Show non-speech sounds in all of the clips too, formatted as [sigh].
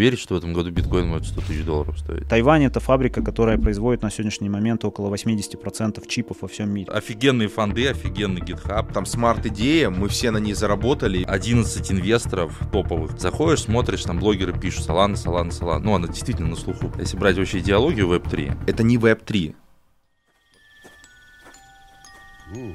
Верить, что в этом году биткоин может 100 тысяч долларов стоить. Тайвань — это фабрика, которая производит на сегодняшний момент около 80% чипов во всем мире. Офигенные фонды, офигенный GitHub. Там смарт-идея, мы все на ней заработали. 11 инвесторов топовых. Заходишь, смотришь, там блогеры пишут Solana, Solana, Solana. Ну, она действительно на слуху. Если брать вообще идеологию Web3. Это не Web3. Mm.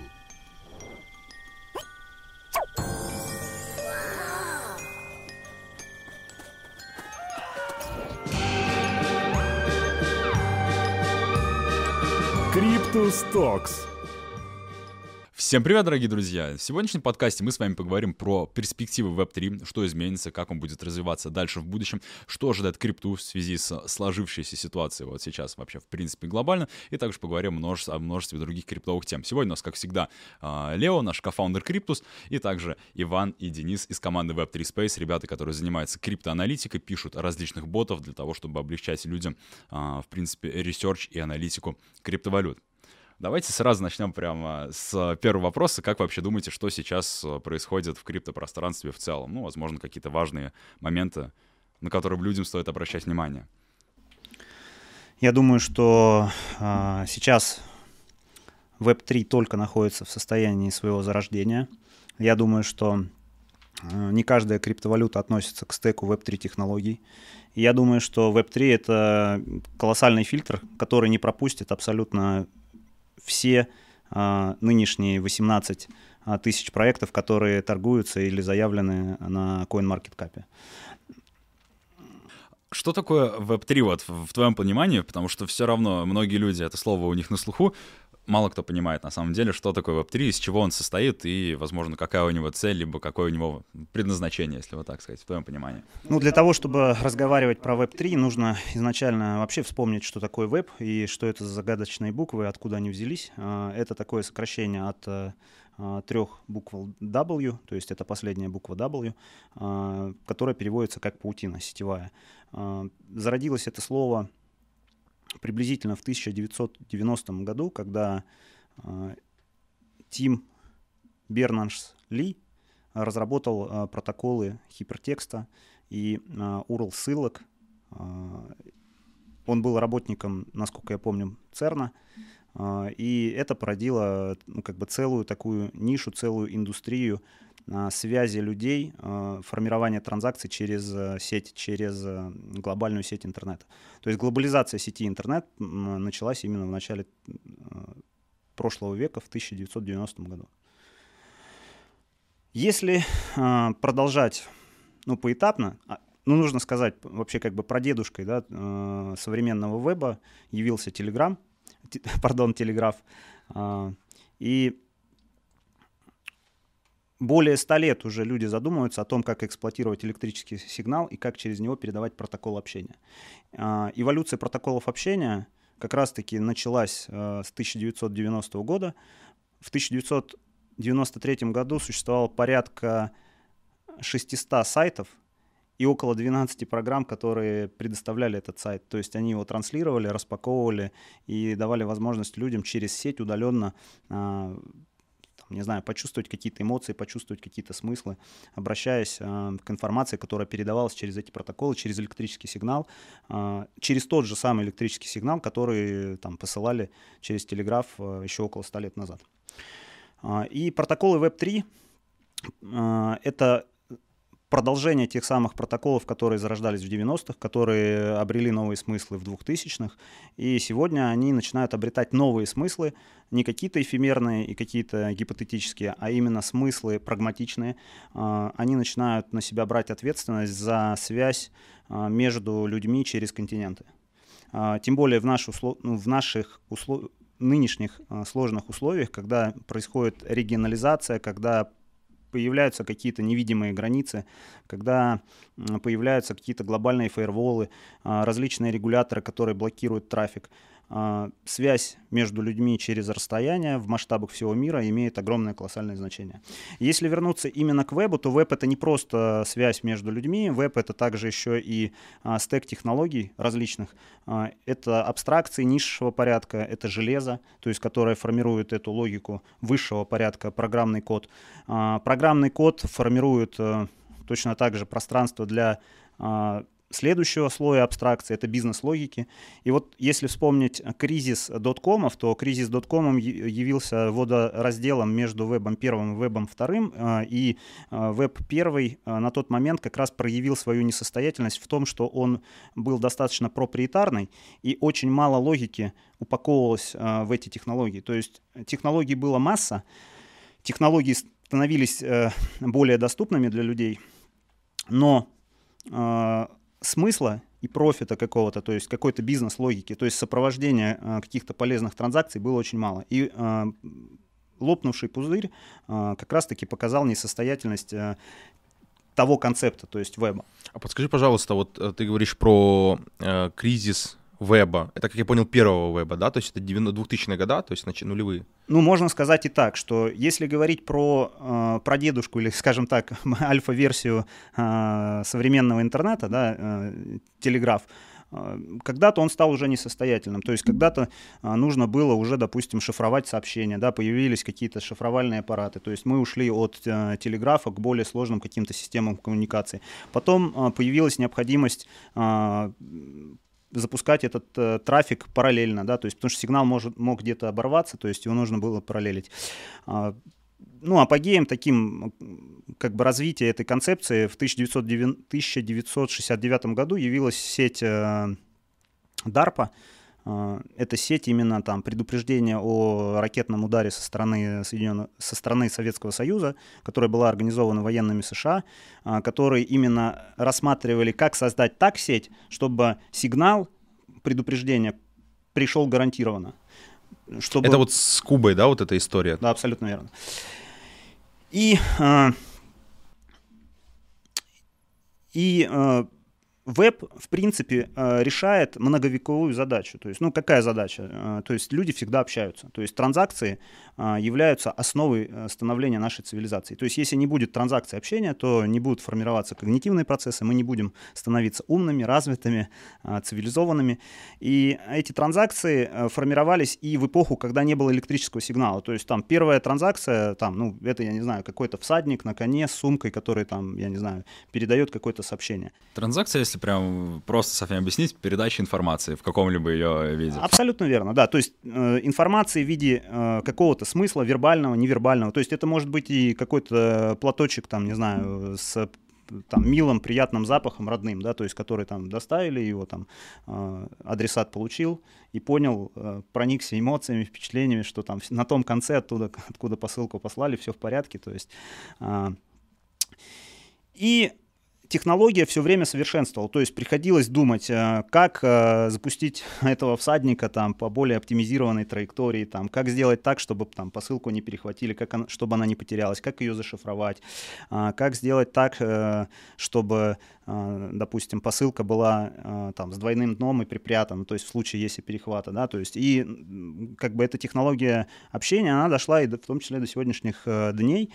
Cryptus Talks. Всем привет, дорогие друзья! В сегодняшнем подкасте мы с вами поговорим про перспективы Web3, что изменится, как он будет развиваться дальше в будущем, что ожидает крипту в связи с сложившейся ситуацией вот сейчас вообще в принципе глобально, и также поговорим множество, о множестве других криптовых тем. Сегодня у нас, как всегда, а, Лео, наш co-founder Cryptus, и также Иван и Денис из команды Web3 Space, ребята, которые занимаются криптоаналитикой, пишут различных ботов для того, чтобы облегчать людям, а, в принципе, research и аналитику криптовалют. Давайте сразу начнем прямо с первого вопроса. Как вы вообще думаете, что сейчас э, происходит в криптопространстве в целом? Ну, возможно, какие-то важные моменты, на которые людям стоит обращать внимание. Я думаю, что э, сейчас Web3 только находится в состоянии своего зарождения. Я думаю, что э, не каждая криптовалюта относится к стеку Web3 технологий. я думаю, что Web3 это колоссальный фильтр, который не пропустит абсолютно все а, нынешние 18 а, тысяч проектов, которые торгуются или заявлены на CoinMarketCap. Что такое Web3 вот в твоем понимании? Потому что все равно многие люди, это слово у них на слуху, мало кто понимает на самом деле, что такое Web3, из чего он состоит и, возможно, какая у него цель, либо какое у него предназначение, если вот так сказать, в твоем понимании. Ну, для того, чтобы разговаривать про Web3, нужно изначально вообще вспомнить, что такое веб и что это за загадочные буквы, откуда они взялись. А, это такое сокращение от а, трех букв W, то есть это последняя буква W, а, которая переводится как паутина сетевая. Зародилось это слово приблизительно в 1990 году, когда э, Тим Бернанш-Ли разработал э, протоколы гипертекста и э, URL ссылок. Э, он был работником, насколько я помню, ЦЕРНа, э, и это породило ну, как бы целую такую нишу, целую индустрию связи людей, а, формирования транзакций через э, сеть, через э, глобальную сеть интернета. То есть глобализация сети интернет началась именно в начале э, прошлого века, в 1990 году. Если продолжать ну, поэтапно, а, ну, нужно сказать, вообще как бы прадедушкой да, современного веба явился Telegram, [laughs] пардон, Телеграф. И более ста лет уже люди задумываются о том, как эксплуатировать электрический сигнал и как через него передавать протокол общения. А, эволюция протоколов общения как раз-таки началась э, с 1990 года. В 1993 году существовало порядка 600 сайтов и около 12 программ, которые предоставляли этот сайт. То есть они его транслировали, распаковывали и давали возможность людям через сеть удаленно а, не знаю, почувствовать какие-то эмоции, почувствовать какие-то смыслы, обращаясь э, к информации, которая передавалась через эти протоколы, через электрический сигнал, э, через тот же самый электрический сигнал, который там посылали через телеграф э, еще около 100 лет назад. И протоколы Web3 э, это продолжение тех самых протоколов, которые зарождались в 90-х, которые обрели новые смыслы в 2000-х. И сегодня они начинают обретать новые смыслы, не какие-то эфемерные и какие-то гипотетические, а именно смыслы прагматичные. А, они начинают на себя брать ответственность за связь а, между людьми через континенты. А, тем более в, наши услов... ну, в наших услов... нынешних сложных условиях, когда происходит регионализация, когда появляются какие-то невидимые границы, когда появляются какие-то глобальные фаерволы, а, различные регуляторы, которые блокируют трафик. А, связь между людьми через расстояние в масштабах всего мира имеет огромное колоссальное значение. Если вернуться именно к вебу, то веб это не просто связь между людьми, веб это также еще и а, стек технологий различных. А, это абстракции низшего порядка, это железо, то есть которое формирует эту логику высшего порядка, программный код. Программный код формирует а, точно так же пространство для следующего слоя абстракции, это бизнес-логики. И вот если вспомнить кризис доткомов, то кризис доткомом явился водоразделом между вебом первым и вебом вторым, и веб первый на тот момент как раз проявил свою несостоятельность в том, что он был достаточно проприетарный, и очень мало логики упаковывалось в эти технологии. То есть технологий было масса, технологии становились э, более доступными для людей, но э, смысла и профита какого-то, то есть какой-то бизнес-логики, то есть сопровождения э, каких-то полезных транзакций было очень мало. И э, лопнувший пузырь э, как раз-таки показал несостоятельность того концепта, то есть веба. А подскажи, пожалуйста, вот ты говоришь про кризис веба. Это, как я понял, первого веба, да? То есть это 2000-е года, то есть нулевые. Ну, можно сказать и так, что если говорить про э, про дедушку или, скажем так, [laughs] альфа-версию э, современного интернета, да, э, телеграф, э, когда-то он стал уже несостоятельным. То есть когда-то а, нужно было уже, допустим, шифровать сообщения, да, появились какие-то шифровальные аппараты. То есть мы ушли от а, телеграфа к более сложным каким-то системам коммуникации. Потом появилась необходимость запускать этот э, трафик параллельно, да, то есть потому что сигнал может, мог где-то оборваться, то есть его нужно было параллелить. А, ну, апогеем таким как бы развития этой концепции в 1909, 1969 году явилась сеть э, DARPA, это сеть именно там предупреждения о ракетном ударе со стороны, Соединенных, со стороны Советского Союза, которая была организована военными США, а, которые именно рассматривали, как создать так сеть, чтобы сигнал предупреждения пришел гарантированно. Чтобы... Это вот с Кубой, да, вот эта история? Да, абсолютно верно. И, а, и веб, в принципе, э, решает многовековую задачу. То есть, ну, какая задача? Э, то есть люди всегда общаются. То есть транзакции являются основой становления нашей цивилизации. То есть если не будет транзакции общения, то не будут формироваться когнитивные процессы, мы не будем становиться умными, развитыми, цивилизованными. И эти транзакции формировались и в эпоху, когда не было электрического сигнала. То есть там первая транзакция, там, ну, это, я не знаю, какой-то всадник на коне с сумкой, который там, я не знаю, передает какое-то сообщение. Транзакция, если если прям просто совсем объяснить, передача информации в каком-либо ее виде. Абсолютно верно, да. То есть э, информации в виде э, какого-то смысла вербального, невербального. То есть это может быть и какой-то платочек, там, не знаю, с там милым, приятным запахом родным, да, то есть который там доставили его, там э, адресат получил и понял, э, проникся эмоциями, впечатлениями, что там на том конце оттуда, откуда посылку послали, все в порядке, то есть э, и технология все время совершенствовала. То есть приходилось думать, э, как э, запустить [laughs] этого всадника там, по более оптимизированной траектории, там, как сделать так, чтобы там, посылку не перехватили, как она, чтобы она не потерялась, как ее зашифровать, а, как сделать так, э, чтобы, допустим, посылка была там, с двойным дном и припрятана, то есть в случае, если перехвата. Да, то есть, и как бы эта технология общения, она дошла и в том числе до сегодняшних дней.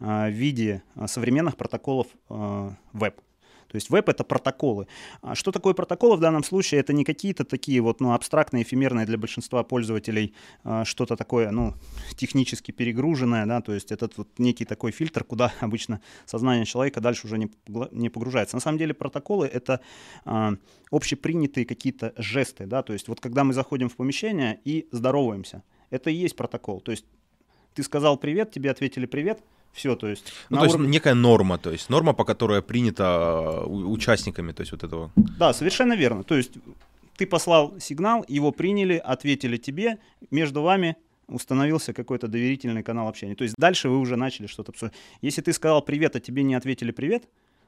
А, в виде а, современных протоколов а, веб. То есть веб — это протоколы. Что такое протоколы в данном случае? Это не какие-то такие вот, ну, абстрактные, эфемерные для большинства пользователей что-то такое, ну, технически перегруженное, да, то есть это вот некий такой фильтр, куда [laughs] обычно сознание человека дальше уже не, погружается. На самом деле протоколы — это общепринятые какие-то жесты, да, то есть вот когда мы заходим в помещение и здороваемся, это и есть протокол. То есть ты сказал привет, тебе ответили привет — все, то есть... Ну, то уровне... есть некая норма, то есть норма, по которой принята участниками, то есть вот этого... Да, совершенно верно. То есть ты послал сигнал, его приняли, ответили тебе, между вами установился какой-то доверительный канал общения. То есть дальше вы уже начали что-то обсуждать. Если ты сказал привет, а тебе не ответили привет,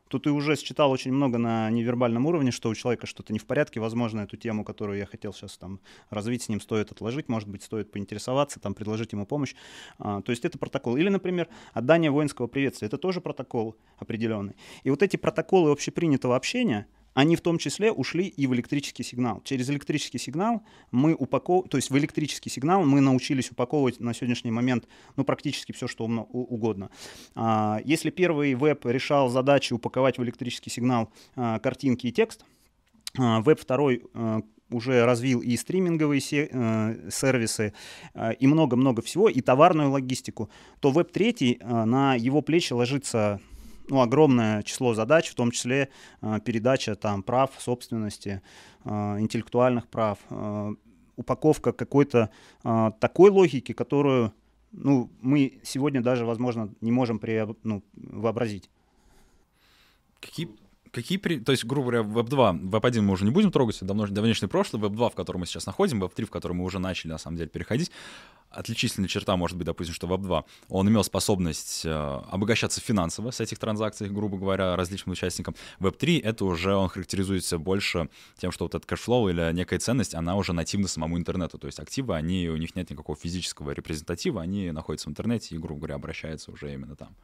то ты уже считал очень много на невербальном уровне, что у человека что-то не в порядке. Возможно, эту тему, которую я хотел сейчас там развить, с ним стоит отложить, может быть, стоит поинтересоваться, там, предложить ему помощь. А, то есть это протокол. Или, например, отдание воинского приветствия. Это тоже протокол определенный. И вот эти протоколы общепринятого общения, они в том числе ушли и в электрический сигнал. Через электрический сигнал мы упаков... то есть в электрический сигнал мы научились упаковывать на сегодняшний момент ну, практически все, что угодно. А, если первый веб решал задачи упаковать в электрический сигнал а, картинки и текст, а, веб второй уже развил и стриминговые э, сервисы, и много-много всего, и товарную логистику, то веб третий на его плечи ложится ну, огромное число задач, в том числе э, передача там прав собственности, э, интеллектуальных прав, э, упаковка какой-то такой логики, которую ну, мы сегодня даже, возможно, не можем при, ну, вообразить. Какие Какие, при... то есть, грубо говоря, Web2, Web1 мы уже не будем трогать, давно, давнейшее прошлое, Web2, в котором мы сейчас находим, Web3, в котором мы уже начали, на самом деле, переходить, отличительная черта может быть, допустим, что Web2, он имел способность э, обогащаться финансово с этих транзакций, грубо говоря, различным участникам. Web3 это уже он характеризуется больше тем, что вот этот cash flow или некая ценность, она уже нативна самому интернету. То есть активы, они, у них нет никакого физического репрезентатива, они находятся в интернете и, грубо говоря, обращаются уже именно там.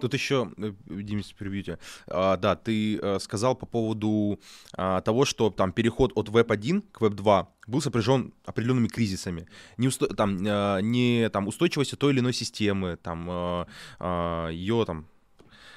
Тут еще, э, Денис, перебью А, да, ты а, сказал по поводу а, того, что там переход от Web 1 к Web 2 был сопряжен определенными кризисами. Не, усто... там, а, не там, устойчивостью той или иной системы, там, а, а, ее там,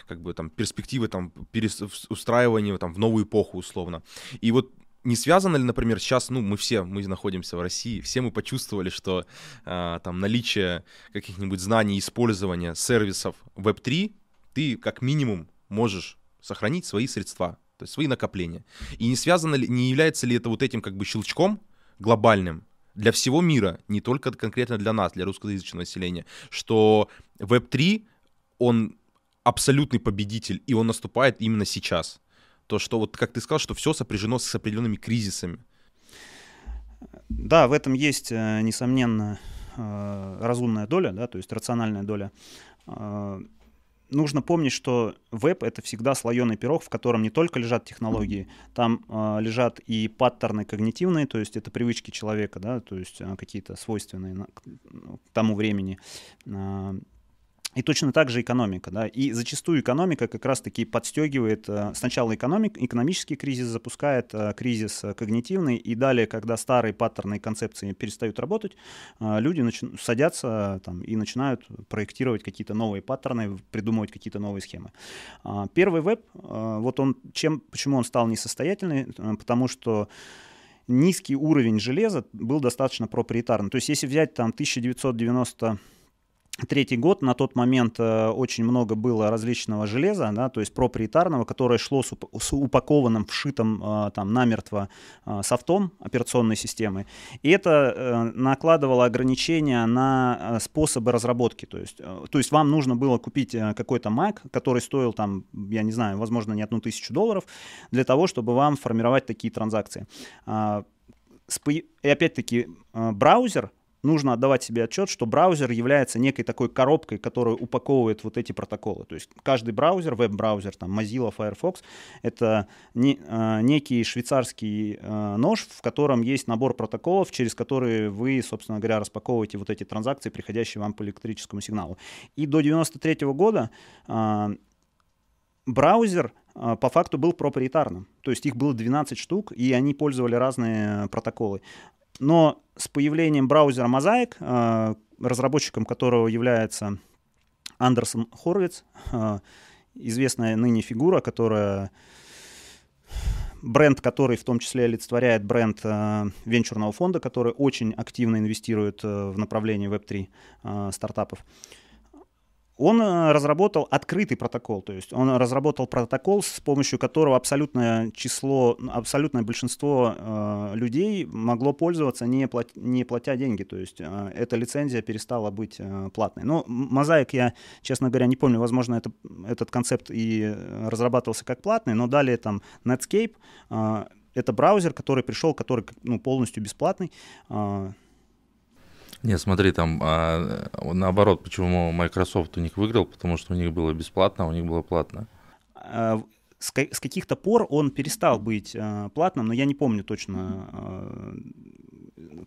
как бы там перспективы там переустраивания там в новую эпоху условно. И вот не связано ли, например, сейчас, ну, мы все, мы находимся в России, все мы почувствовали, что э, там наличие каких-нибудь знаний, использования сервисов Web3, ты как минимум можешь сохранить свои средства, то есть свои накопления. И не связано ли, не является ли это вот этим как бы щелчком глобальным для всего мира, не только конкретно для нас, для русскоязычного населения, что Web3, он абсолютный победитель, и он наступает именно сейчас то, что вот, как ты сказал, что все сопряжено с определенными кризисами. Да, в этом есть, э, несомненно, э, разумная доля, да, то есть рациональная доля. Э, нужно помнить, что веб — это всегда слоеный пирог, в котором не только лежат технологии, там э, лежат и паттерны когнитивные, то есть это привычки человека, да, то есть э, какие-то свойственные на, к тому времени. Э, и точно так же экономика. Да? И зачастую экономика как раз-таки подстегивает э, сначала экономик, экономический кризис, запускает э, кризис э, когнитивный, и далее, когда старые паттерны и концепции перестают работать, люди нач... садятся там, и начинают проектировать какие-то новые паттерны, придумывать какие-то новые схемы. А, первый веб, вот он, чем, почему он стал несостоятельный? Потому что низкий уровень железа был достаточно проприетарным. То есть если взять там 1990 Третий год, на тот момент э, очень много было различного железа, да, то есть проприетарного, которое шло с, уп- с упакованным, вшитым э, там намертво э, софтом операционной системы. И это э, накладывало ограничения на э, способы разработки. То есть, э, то есть вам нужно было купить какой-то Mac, который стоил там, я не знаю, возможно, не одну тысячу долларов, для того, чтобы вам формировать такие транзакции. Э, и опять-таки браузер — нужно отдавать себе отчет, что браузер является некой такой коробкой, которая упаковывает вот эти протоколы. То есть каждый браузер, веб-браузер, там Mozilla, Firefox, это не, э, некий швейцарский э, нож, в котором есть набор протоколов, через которые вы, собственно говоря, распаковываете вот эти транзакции, приходящие вам по электрическому сигналу. И до 93 -го года э, браузер по факту был проприетарным. То есть их было 12 штук, и они пользовали разные протоколы. Но с появлением браузера Mosaic, э, разработчиком которого является Андерсон Хорвиц, э, известная ныне фигура, которая бренд, который в том числе олицетворяет бренд э, венчурного фонда, который очень активно инвестирует э, в направлении Web3 э, стартапов. Э, он э, разработал открытый протокол, то есть он разработал протокол, с помощью которого абсолютное число, абсолютное большинство э, людей могло пользоваться, не, плат, не платя деньги, то есть э, эта лицензия перестала быть э, платной. Но мозаик я, честно говоря, не помню, возможно, это, этот концепт и разрабатывался как платный, но далее там Netscape, э, это браузер, который пришел, который ну, полностью бесплатный, э, не, смотри, там а, наоборот, почему Microsoft у них выиграл, потому что у них было бесплатно, а у них было платно. А, с, с каких-то пор он перестал быть э, платным, но я не помню точно, э,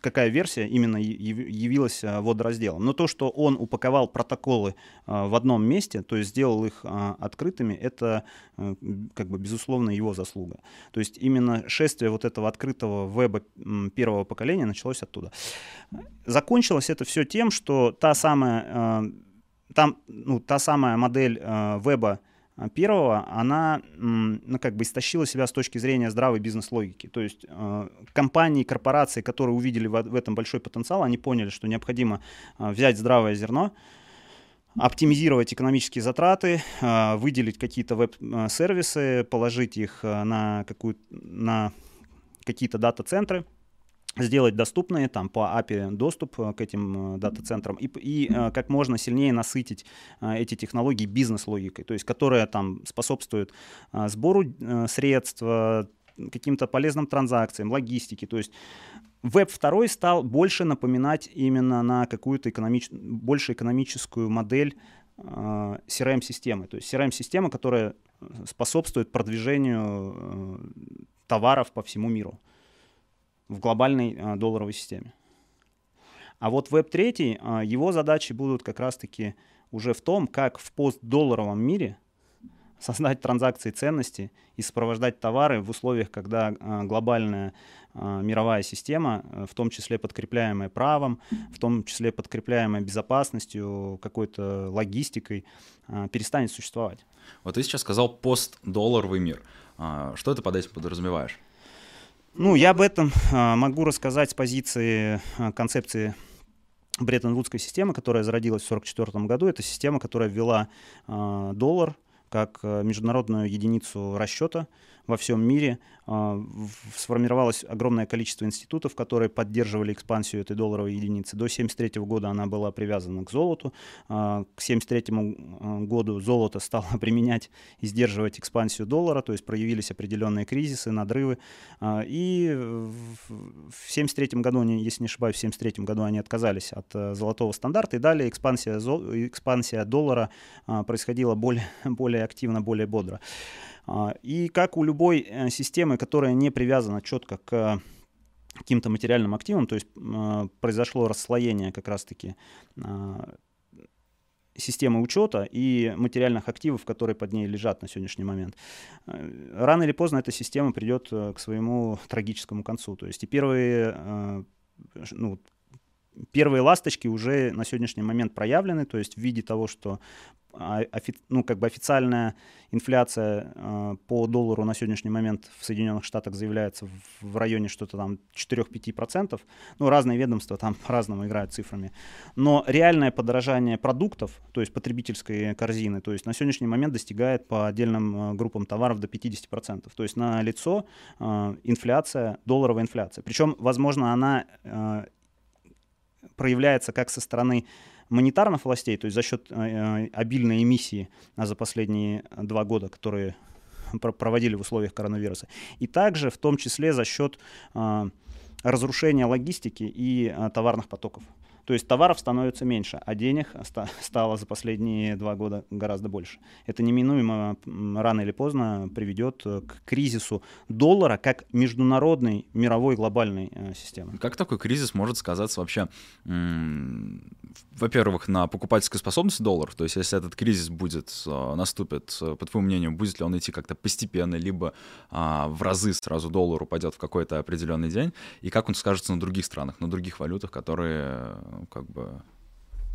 какая версия именно явилась э, водоразделом. Но то, что он упаковал протоколы э, в одном месте, то есть сделал их э, открытыми, это э, как бы безусловно его заслуга. То есть именно шествие вот этого открытого веба первого поколения началось оттуда. Закончилось это все тем, что та самая, там, ну, та самая модель веба, а, первого, она ну, как бы истощила себя с точки зрения здравой бизнес-логики. То есть э, компании, корпорации, которые увидели в, этом большой потенциал, они поняли, что необходимо э, взять здравое зерно, оптимизировать экономические затраты, а, выделить какие-то веб-сервисы, положить их а, на, какую, на какие-то дата-центры, сделать доступные там по API доступ к этим дата-центрам и, и как можно сильнее насытить эти технологии бизнес-логикой, то есть которая там способствует сбору средств, каким-то полезным транзакциям, логистике. То есть Веб 2 стал больше напоминать именно на какую-то экономич... больше экономическую модель э, CRM-системы. То есть CRM-система, которая способствует продвижению э, товаров по всему миру в глобальной э, долларовой системе. А вот Web 3, э, его задачи будут как раз-таки уже в том, как в постдолларовом мире создать транзакции ценности и сопровождать товары в условиях, когда э, глобальная мировая система, э, в том числе подкрепляемая правом, в том числе подкрепляемая безопасностью, какой-то логистикой, перестанет существовать. Вот ты сейчас сказал постдолларовый мир. А, что ты под этим подразумеваешь? Ну, я об этом могу рассказать с позиции концепции Бреттон-Вудской системы, которая зародилась в 1944 году. Это система, которая ввела доллар как международную единицу расчета во всем мире. А, сформировалось огромное количество институтов, которые поддерживали экспансию этой долларовой единицы. До 1973 года она была привязана к золоту. А, к 1973 а, году золото стало [laughs] применять и сдерживать экспансию доллара, то есть проявились определенные кризисы, надрывы. И в 1973 году, если не ошибаюсь, в 1973 году они отказались от э, золотого стандарта, и далее экспансия, экспансия доллара происходила более, [laughs] более активно, более бодро. А, и как у любой э, системы, которая не привязана четко к каким-то материальным активам, то есть а, произошло расслоение как раз-таки а, системы учета и материальных активов, которые под ней лежат на сегодняшний момент. Рано или поздно эта система придет э, к своему трагическому концу. То есть и первые ну, первые ласточки уже на сегодняшний момент проявлены, то есть в виде того, что а, ну, как бы официальная инфляция э, по доллару на сегодняшний момент в Соединенных Штатах заявляется в, в районе что-то там 4-5%. Ну, разные ведомства там [laughs] по-разному играют цифрами. Но реальное подорожание продуктов, то есть потребительской корзины, то есть на сегодняшний момент достигает по отдельным э, группам товаров до 50%. То есть на лицо э, инфляция, долларовая инфляция. Причем, возможно, она проявляется как со стороны монетарных властей, то есть за счет э, э, обильной эмиссии за последние два года, которые проводили в условиях коронавируса, и также в том числе за счет э, разрушения логистики и товарных потоков. То есть товаров становится меньше, а денег стало за последние два года гораздо больше. Это неминуемо рано или поздно приведет э, к кризису доллара как международной мировой глобальной э, системы. Как такой кризис может сказаться вообще, во-первых, на покупательской способности долларов? То есть если этот кризис будет, э, наступит, по твоему мнению, будет ли он идти как-то постепенно, либо а, в разы сразу доллар упадет в какой-то определенный день? И как он скажется на других странах, на других валютах, которые как бы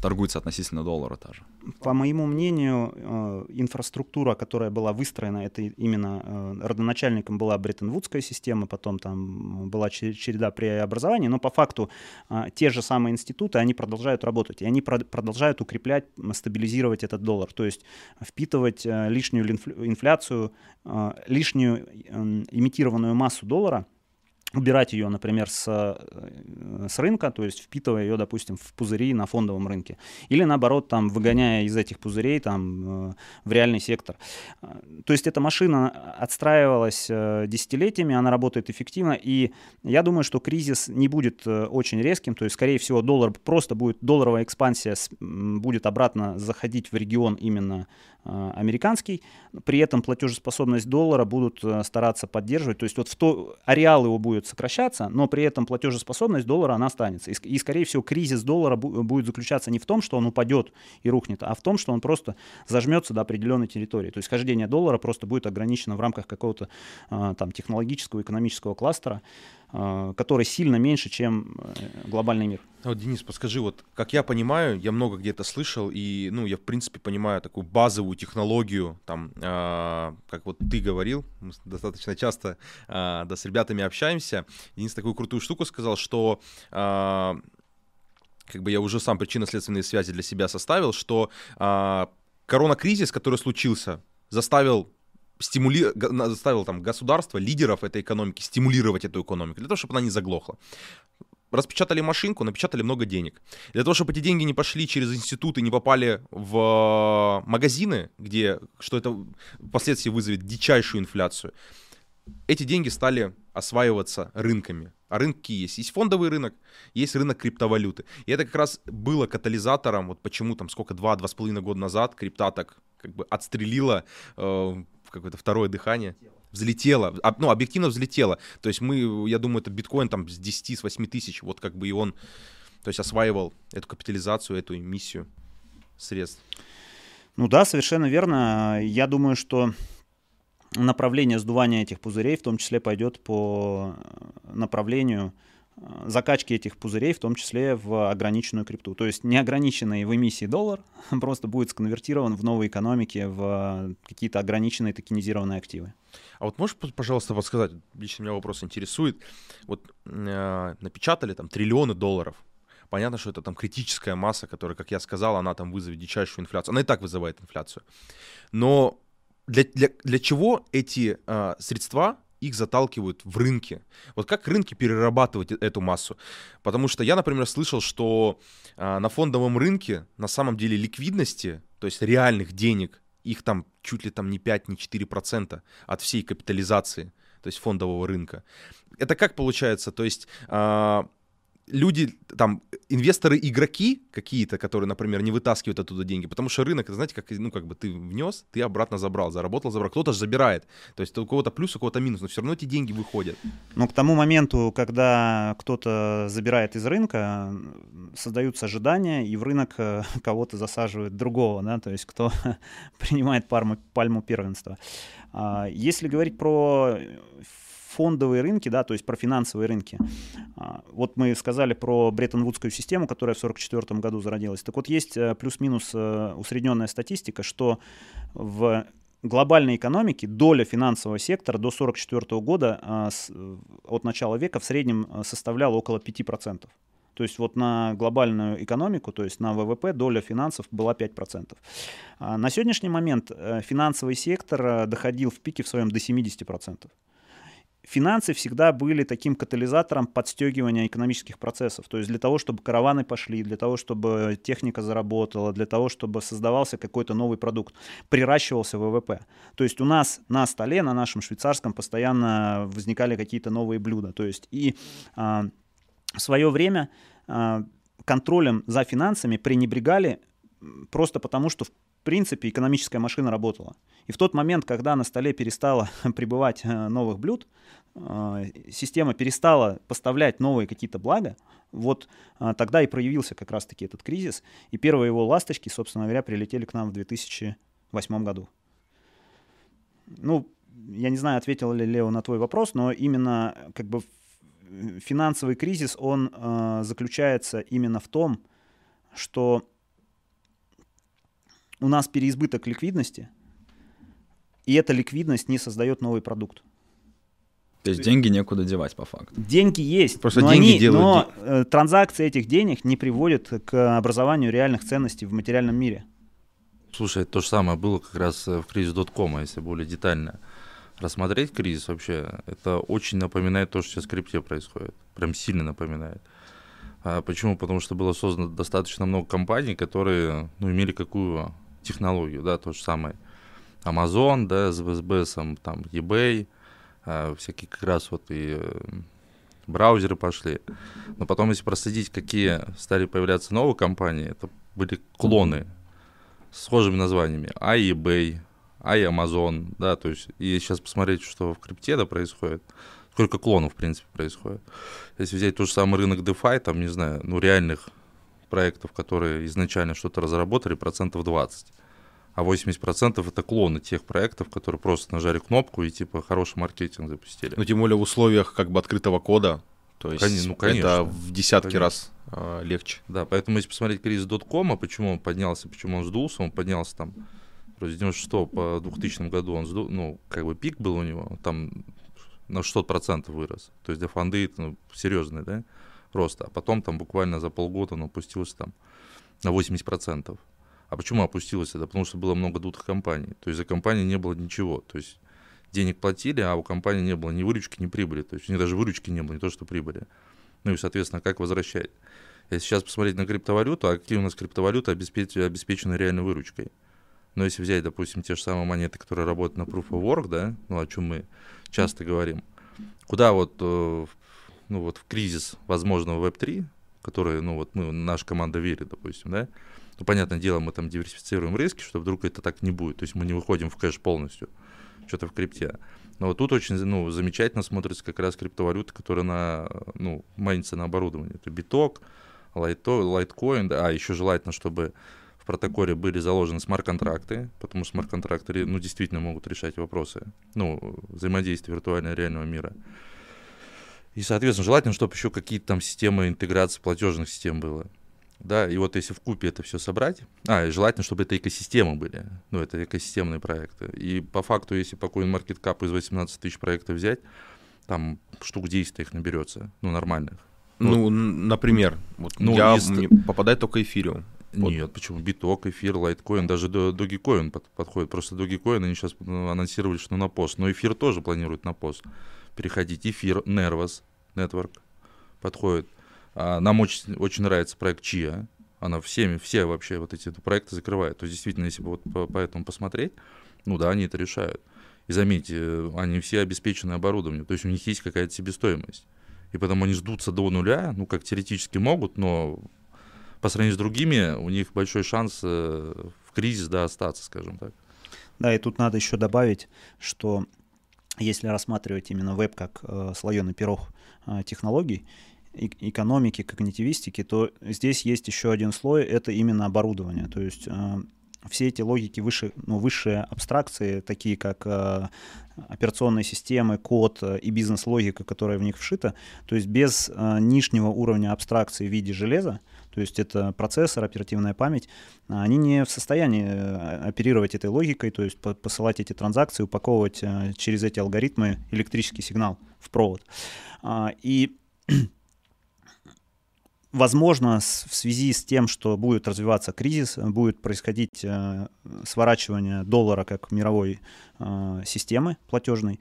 торгуется относительно доллара тоже. По моему мнению, э, инфраструктура, которая была выстроена, это именно э, родоначальником была Бреттон-Вудская система, потом там была череда преобразований, но по факту э, те же самые институты, они продолжают работать, и они продолжают укреплять, стабилизировать этот доллар, то есть впитывать лишнюю инфляцию, лишнюю имитированную массу доллара – убирать ее, например, с, э, с рынка, то есть впитывая ее, допустим, в пузыри на фондовом рынке. Или наоборот, там, выгоняя из этих пузырей там, э, в реальный сектор. Э, то есть эта машина отстраивалась десятилетиями, она работает эффективно, и я думаю, что кризис не будет очень резким, то есть, скорее всего, доллар просто будет, долларовая экспансия будет обратно заходить в регион именно американский, при этом платежеспособность доллара будут стараться поддерживать, то есть вот в то, ареал его будет сокращаться, но при этом платежеспособность доллара, она останется. И, и скорее всего, кризис доллара будет заключаться не в том, что он упадет и рухнет, а в том, что он просто зажмется до определенной территории. То есть хождение доллара просто будет ограничено в рамках какого-то э, там технологического, экономического кластера, который сильно меньше, чем э, глобальный мир. А вот, Денис, подскажи, вот как я понимаю, я много где-то слышал, и, ну, я, в принципе, понимаю такую базовую технологию, там, э, как вот ты говорил, мы достаточно часто, э, да, с ребятами общаемся. Денис такую крутую штуку сказал, что э, как бы я уже сам причинно-следственные связи для себя составил, что а, корона-кризис, который случился, заставил стимули... заставил там государство, лидеров этой экономики стимулировать эту экономику, для того, чтобы она не заглохла распечатали машинку, напечатали много денег. Для того, чтобы эти деньги не пошли через институты, не попали в магазины, где, что это впоследствии вызовет дичайшую инфляцию, эти деньги стали осваиваться рынками. А рынки есть. Есть фондовый рынок, есть рынок криптовалюты. И это как раз было катализатором, вот почему там сколько, два-два с половиной года назад крипта так как бы отстрелила э, какое-то второе дыхание взлетело, ну, объективно взлетело. То есть мы, я думаю, это биткоин там с 10, с 8 тысяч, вот как бы и он, то есть осваивал эту капитализацию, эту эмиссию средств. Ну да, совершенно верно. Я думаю, что направление сдувания этих пузырей в том числе пойдет по направлению закачки этих пузырей, в том числе в ограниченную крипту. То есть неограниченный в эмиссии доллар [laughs] просто будет сконвертирован в новой экономике в какие-то ограниченные токенизированные активы. А вот можешь, пожалуйста, подсказать, лично меня вопрос интересует, вот э, напечатали там триллионы долларов, понятно, что это там критическая масса, которая, как я сказал, она там вызовет дичайшую инфляцию, она и так вызывает инфляцию, но для, для, для чего эти э, средства их заталкивают в рынки. Вот как рынки перерабатывать э, эту массу? Потому что я, например, слышал, что а, на фондовом рынке на самом деле ликвидности, то есть реальных денег, их там чуть ли там не 5, не 4% от всей капитализации, то есть фондового рынка. Это как получается? То есть а, люди, там, инвесторы-игроки какие-то, которые, например, не вытаскивают оттуда деньги, потому что рынок, это, знаете, как, ну, как бы ты внес, ты обратно забрал, заработал, забрал, кто-то же забирает, то есть у кого-то плюс, у кого-то минус, но все равно эти деньги выходят. Но к тому моменту, когда кто-то забирает из рынка, создаются ожидания, и в рынок э, кого-то засаживают другого, да, то есть кто [laughs] принимает пальму, пальму первенства. А, если говорить про фондовые рынки, да, то есть про финансовые рынки. А, вот мы сказали про Бреттон-Вудскую систему, которая в 1944 году зародилась. Так вот, есть э, плюс-минус э, усредненная статистика, что в глобальной экономике доля финансового сектора до 1944 года а, от начала века в среднем э, составляла около 5%. То есть вот на глобальную экономику, то есть на ВВП доля финансов была 5%. А на сегодняшний момент финансовый сектор доходил в пике в своем до 70% финансы всегда были таким катализатором подстегивания экономических процессов. То есть для того, чтобы караваны пошли, для того, чтобы техника заработала, для того, чтобы создавался какой-то новый продукт, приращивался ВВП. То есть у нас на столе, на нашем швейцарском, постоянно возникали какие-то новые блюда. То есть и а, в свое время а, контролем за финансами пренебрегали просто потому, что в принципе экономическая машина работала. И в тот момент, когда на столе перестало [laughs] прибывать э, новых блюд, э, система перестала поставлять новые какие-то блага, вот э, тогда и проявился как раз-таки этот кризис. И первые его ласточки, собственно говоря, прилетели к нам в 2008 году. Ну, я не знаю, ответил ли Лео на твой вопрос, но именно как бы финансовый кризис, он э, заключается именно в том, что у нас переизбыток ликвидности, и эта ликвидность не создает новый продукт. То есть деньги некуда девать по факту. Деньги есть, Просто но, деньги они, делают... но э, транзакции этих денег не приводят к образованию реальных ценностей в материальном мире. Слушай, то же самое было как раз э, в кризис доткома, если более детально рассмотреть кризис вообще, это очень напоминает то, что сейчас в крипте происходит. Прям сильно напоминает. А почему? Потому что было создано достаточно много компаний, которые ну, имели какую технологию, да, то же самое. Amazon, да, с BSBS, там, eBay, э, всякие как раз вот и э, браузеры пошли. Но потом, если проследить, какие стали появляться новые компании, это были клоны с схожими названиями. А а Amazon, да, то есть, и сейчас посмотреть, что в крипте да, происходит, сколько клонов, в принципе, происходит. Если взять тот же самый рынок DeFi, там, не знаю, ну, реальных проектов, которые изначально что-то разработали, процентов 20 а 80% это клоны тех проектов, которые просто нажали кнопку и типа хороший маркетинг запустили. Ну, тем более в условиях как бы открытого кода, то есть Кон... ну, конечно, это в десятки конечно. раз э, легче. Да, поэтому если посмотреть кризис доткома, почему он поднялся, почему он сдулся, он поднялся там с 96 по 2000 году, он ну, как бы пик был у него, там на 600% вырос. То есть для фонды ну, серьезный, да, роста, а потом там буквально за полгода он опустился там на 80%. А почему опустилось это? Потому что было много дутых компаний. То есть за компанией не было ничего. То есть денег платили, а у компании не было ни выручки, ни прибыли. То есть у них даже выручки не было, не то что прибыли. Ну и, соответственно, как возвращать? Если сейчас посмотреть на криптовалюту, а какие у нас криптовалюты обеспечены, обеспечены реальной выручкой? Но если взять, допустим, те же самые монеты, которые работают на Proof of Work, да, ну, о чем мы часто говорим, куда вот, э, ну, вот в кризис возможного Web3, который, ну, вот мы, наша команда верит, допустим, да, ну, понятное дело, мы там диверсифицируем риски, что вдруг это так не будет, то есть мы не выходим в кэш полностью, что-то в крипте. Но вот тут очень ну, замечательно смотрится как раз криптовалюта, которая на, ну, майнится на оборудовании. Это биток, лайткоин, да, а еще желательно, чтобы в протоколе были заложены смарт-контракты, потому что смарт-контракты ну, действительно могут решать вопросы ну, взаимодействия виртуального и реального мира. И, соответственно, желательно, чтобы еще какие-то там системы интеграции платежных систем было. Да, и вот если вкупе это все собрать, а, и желательно, чтобы это экосистемы были, ну, это экосистемные проекты. И по факту, если по CoinMarketCap из 18 тысяч проектов взять, там штук 10 их наберется, ну, нормальных. Ну, вот. например, вот ну, я из... попадаю только эфириум. Нет, вот. почему? Биток, эфир, лайткоин, даже Dogecoin под, подходит. Просто Dogecoin они сейчас ну, анонсировали, что на PoS. Но эфир тоже планирует на PoS переходить. Эфир, Nervos Network подходит. А, нам очень, очень нравится проект Chia. Она всеми, все вообще вот эти проекты закрывает. То есть действительно, если бы вот по, по этому посмотреть, ну да, они это решают. И заметьте, они все обеспечены оборудованием. То есть у них есть какая-то себестоимость. И потом они сдутся до нуля, ну как теоретически могут, но по сравнению с другими у них большой шанс э, в кризис да, остаться, скажем так. Да, и тут надо еще добавить, что если рассматривать именно веб как э, слоеный пирог э, технологий, экономики, когнитивистики, то здесь есть еще один слой, это именно оборудование. То есть э, все эти логики выше, ну, высшие абстракции, такие как э, операционные системы, код э, и бизнес-логика, которая в них вшита, то есть без э, нижнего уровня абстракции в виде железа, то есть это процессор, оперативная память, они не в состоянии э, оперировать этой логикой, то есть посылать эти транзакции, упаковывать э, через эти алгоритмы электрический сигнал в провод. А, и [clears throat] Возможно, в связи с тем, что будет развиваться кризис, будет происходить э, сворачивание доллара как мировой системы платежной,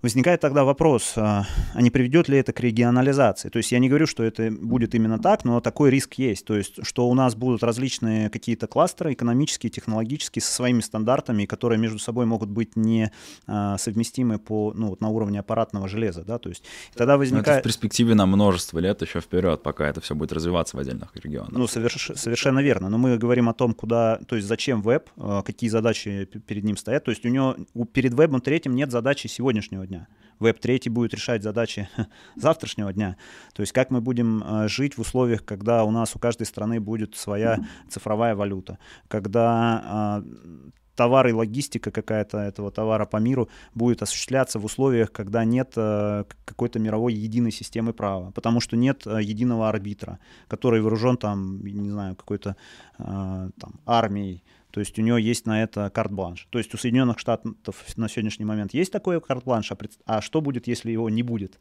Возникает тогда вопрос, а, а не приведет ли это к регионализации? То есть я не говорю, что это будет именно так, но такой риск есть. То есть что у нас будут различные какие-то кластеры экономические, технологические, со своими стандартами, которые между собой могут быть не а, совместимы по, ну, вот на уровне аппаратного железа. Да? То есть тогда возникает... Но это в перспективе на множество лет еще вперед, пока это все будет развиваться в отдельных регионах. Ну, соверш... совершенно верно. Но мы говорим о том, куда, то есть зачем веб, а, какие задачи перед ним стоят. То есть у него перед вебом третьим нет задачи сегодняшнего дня. Веб-3 будет решать задачи [laughs] завтрашнего дня. То есть как мы будем э, жить в условиях, когда у нас у каждой страны будет своя цифровая валюта, когда а, товар и логистика какая-то этого товара по миру будет осуществляться в условиях, когда нет э, какой-то мировой единой системы права, потому что нет э, единого арбитра, который вооружен там, не знаю, какой-то там, армией, то есть у него есть на это карт-бланш. То есть у Соединенных Штатов на сегодняшний момент есть такой карт-бланш, а, пред... а что будет, если его не будет?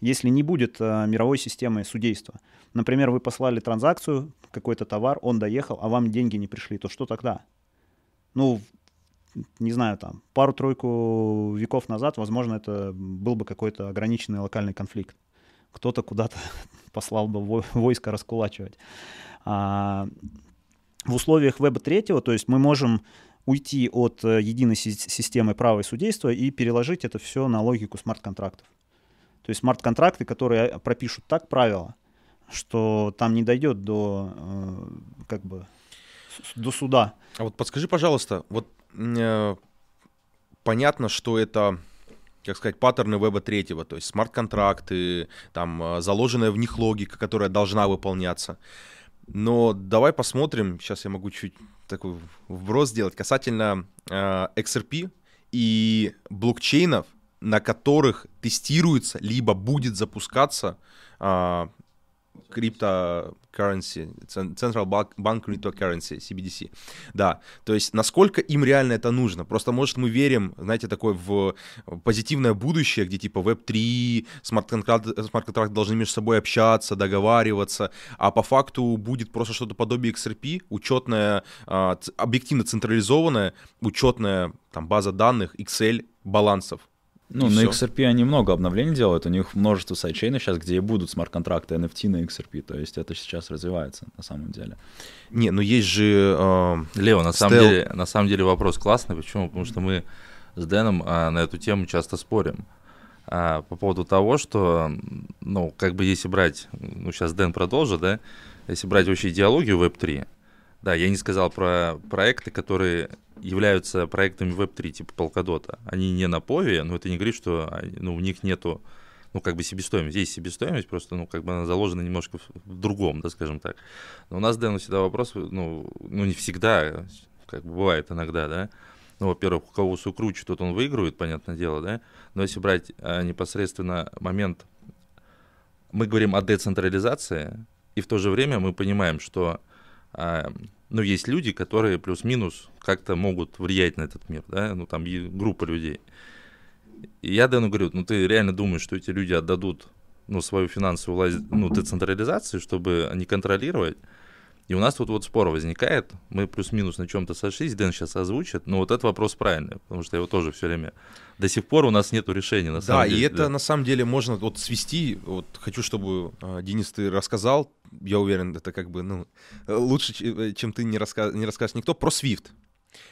Если не будет а, мировой системы судейства. Например, вы послали транзакцию, какой-то товар, он доехал, а вам деньги не пришли, то что тогда? Ну, не знаю, там, пару-тройку веков назад, возможно, это был бы какой-то ограниченный локальный конфликт. Кто-то куда-то [laughs] послал бы войско раскулачивать. А, в условиях веба третьего, то есть мы можем уйти от э, единой системы права и судейства и переложить это все на логику смарт-контрактов. То есть смарт-контракты, которые пропишут так правила, что там не дойдет до э, как бы до суда. А вот подскажи, пожалуйста, вот э, понятно, что это как сказать, паттерны веба третьего, то есть смарт-контракты, там э, заложенная в них логика, которая должна выполняться. Но давай посмотрим, сейчас я могу чуть такой вброс сделать, касательно э, XRP и блокчейнов, на которых тестируется, либо будет запускаться э, cryptocurrency, Central Bank Cryptocurrency, CBDC. Да, то есть насколько им реально это нужно. Просто, может, мы верим, знаете, такое в позитивное будущее, где типа Web3, смарт-контракты, должны между собой общаться, договариваться, а по факту будет просто что-то подобие XRP, учетная, объективно централизованная, учетная там, база данных, Excel, балансов. Ну, и на все. XRP они много обновлений делают, у них множество сайдчейнов сейчас, где и будут смарт-контракты NFT на XRP, то есть это сейчас развивается на самом деле. Не, ну есть же... Э, Лео, на самом, деле, на самом деле вопрос классный, почему? Потому что мы с Дэном а, на эту тему часто спорим. А, по поводу того, что, ну, как бы если брать, ну, сейчас Дэн продолжит, да, если брать вообще идеологию Web3, да, я не сказал про проекты, которые являются проектами Web3, типа Polkadot. Они не на Пове, но это не говорит, что ну, у них нету ну, как бы себестоимость. Есть себестоимость, просто, ну, как бы она заложена немножко в, в другом, да, скажем так. Но у нас, Дэн, всегда вопрос, ну, ну, не всегда, как бы бывает иногда, да. Ну, во-первых, у кого сукруче, тот он выигрывает, понятное дело, да. Но если брать а, непосредственно момент, мы говорим о децентрализации, и в то же время мы понимаем, что а, ну, есть люди, которые плюс-минус как-то могут влиять на этот мир, да, ну, там группа людей. И я Дэну говорю, ну, ты реально думаешь, что эти люди отдадут, ну, свою финансовую ну, децентрализацию, чтобы не контролировать? И у нас тут вот спор возникает, мы плюс-минус на чем-то сошлись, Дэн сейчас озвучит, но вот этот вопрос правильный, потому что его тоже все время... До сих пор у нас нет решения, на самом да, деле. Да, и это на самом деле можно вот свести, вот хочу, чтобы, э, Денис, ты рассказал, я уверен, это как бы, ну, лучше, э, чем ты не, раска... не расскажешь никто, про Swift.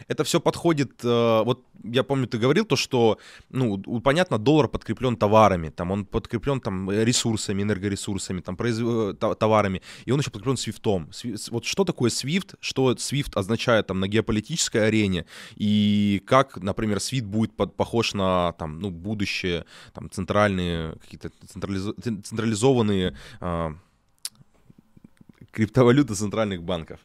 Это все подходит, э, вот я помню, ты говорил то, что, ну, понятно, доллар подкреплен товарами, там он подкреплен там ресурсами, энергоресурсами, там произ... Э, товарами, и он еще подкреплен свифтом. Вот что такое свифт, что свифт означает там на геополитической арене, и как, например, свифт будет под, похож на там, ну, будущее, там, центральные, какие-то централиз... централизованные э, криптовалюты центральных банков.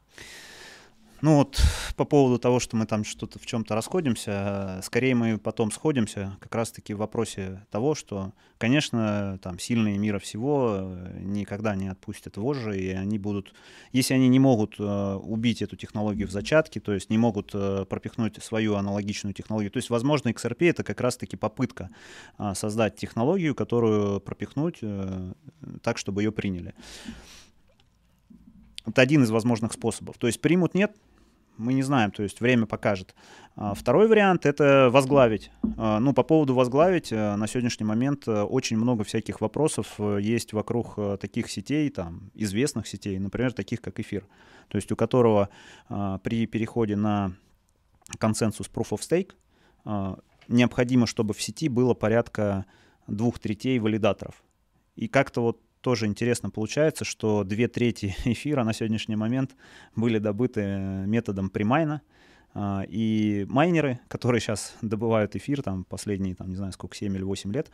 Ну вот по поводу того, что мы там что-то в чем-то расходимся, скорее мы потом сходимся как раз-таки в вопросе того, что, конечно, там сильные мира всего э, никогда не отпустят вожжи, и они будут, если они не могут э, убить эту технологию в зачатке, то есть не могут э, пропихнуть свою аналогичную технологию, то есть, возможно, XRP это как раз-таки попытка э, создать технологию, которую пропихнуть э, так, чтобы ее приняли. Это один из возможных способов. То есть примут нет, мы не знаем, то есть время покажет. А, второй вариант — это возглавить. А, ну, по поводу возглавить, э, на сегодняшний момент э, очень много всяких вопросов э, есть вокруг таких сетей, там, известных сетей, например, таких как эфир, то есть у которого а, при переходе на консенсус Proof of Stake необходимо, чтобы в сети было порядка двух третей валидаторов. И как-то вот тоже интересно получается, что две трети [laughs] эфира на сегодняшний момент были добыты методом примайна, а, и майнеры, которые сейчас добывают эфир, там, последние, там, не знаю, сколько, 7 или 8 лет,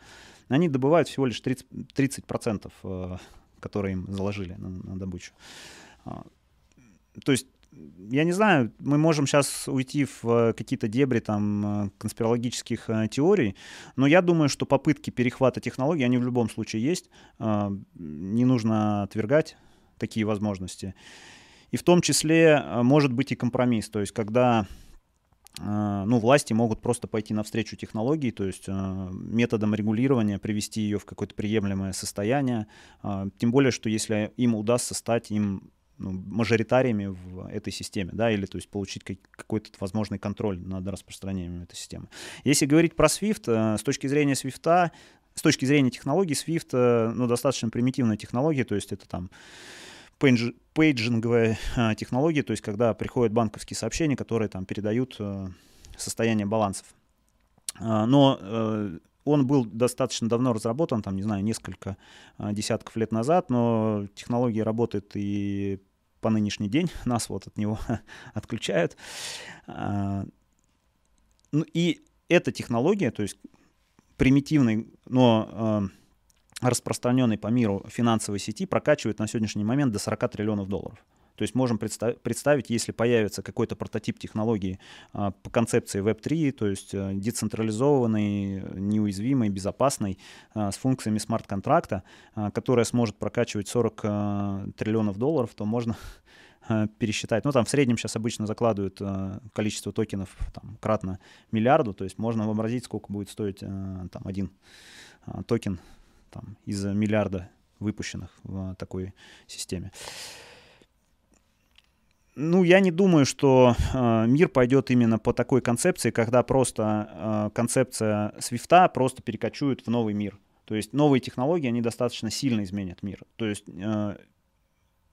они добывают всего лишь 30%, 30% э, которые им заложили на, на добычу. А, то есть я не знаю, мы можем сейчас уйти в э, какие-то дебри там э, конспирологических э, теорий, но я думаю, что попытки перехвата технологий, они в любом случае есть. Не нужно отвергать такие возможности. И в том числе может быть и компромисс, то есть когда ну, власти могут просто пойти навстречу технологии, то есть методом регулирования привести ее в какое-то приемлемое состояние. Тем более, что если им удастся стать им ну, мажоритариями в этой системе, да, или то есть получить какой-то возможный контроль над распространением этой системы. Если говорить про Swift, э, с точки зрения Swift, с точки зрения технологий, Swift, э, ну, достаточно примитивная технология, то есть это там пейдж, пейджинговая э, технология, то есть когда приходят банковские сообщения, которые там передают состояние балансов. Но он был достаточно давно разработан, там, не знаю, несколько десятков лет назад, но технология работает и по нынешний день нас вот от него [laughs] отключают. А, ну и эта технология, то есть примитивный, но а, распространенный по миру финансовой сети прокачивает на сегодняшний момент до 40 триллионов долларов. То есть можем представить, если появится какой-то прототип технологии а, по концепции Web3, то есть э, децентрализованный, неуязвимый, безопасный, а, с функциями смарт-контракта, а, которая сможет прокачивать 40 триллионов долларов, то можно [laughs] пересчитать. Ну, там в среднем сейчас обычно закладывают количество токенов там, кратно миллиарду, то есть можно вообразить, сколько будет стоить там один токен там, из миллиарда выпущенных в такой системе. Ну, я не думаю, что э, мир пойдет именно по такой концепции, когда просто э, концепция свифта просто перекочует в новый мир. То есть новые технологии, они достаточно сильно изменят мир. То есть э,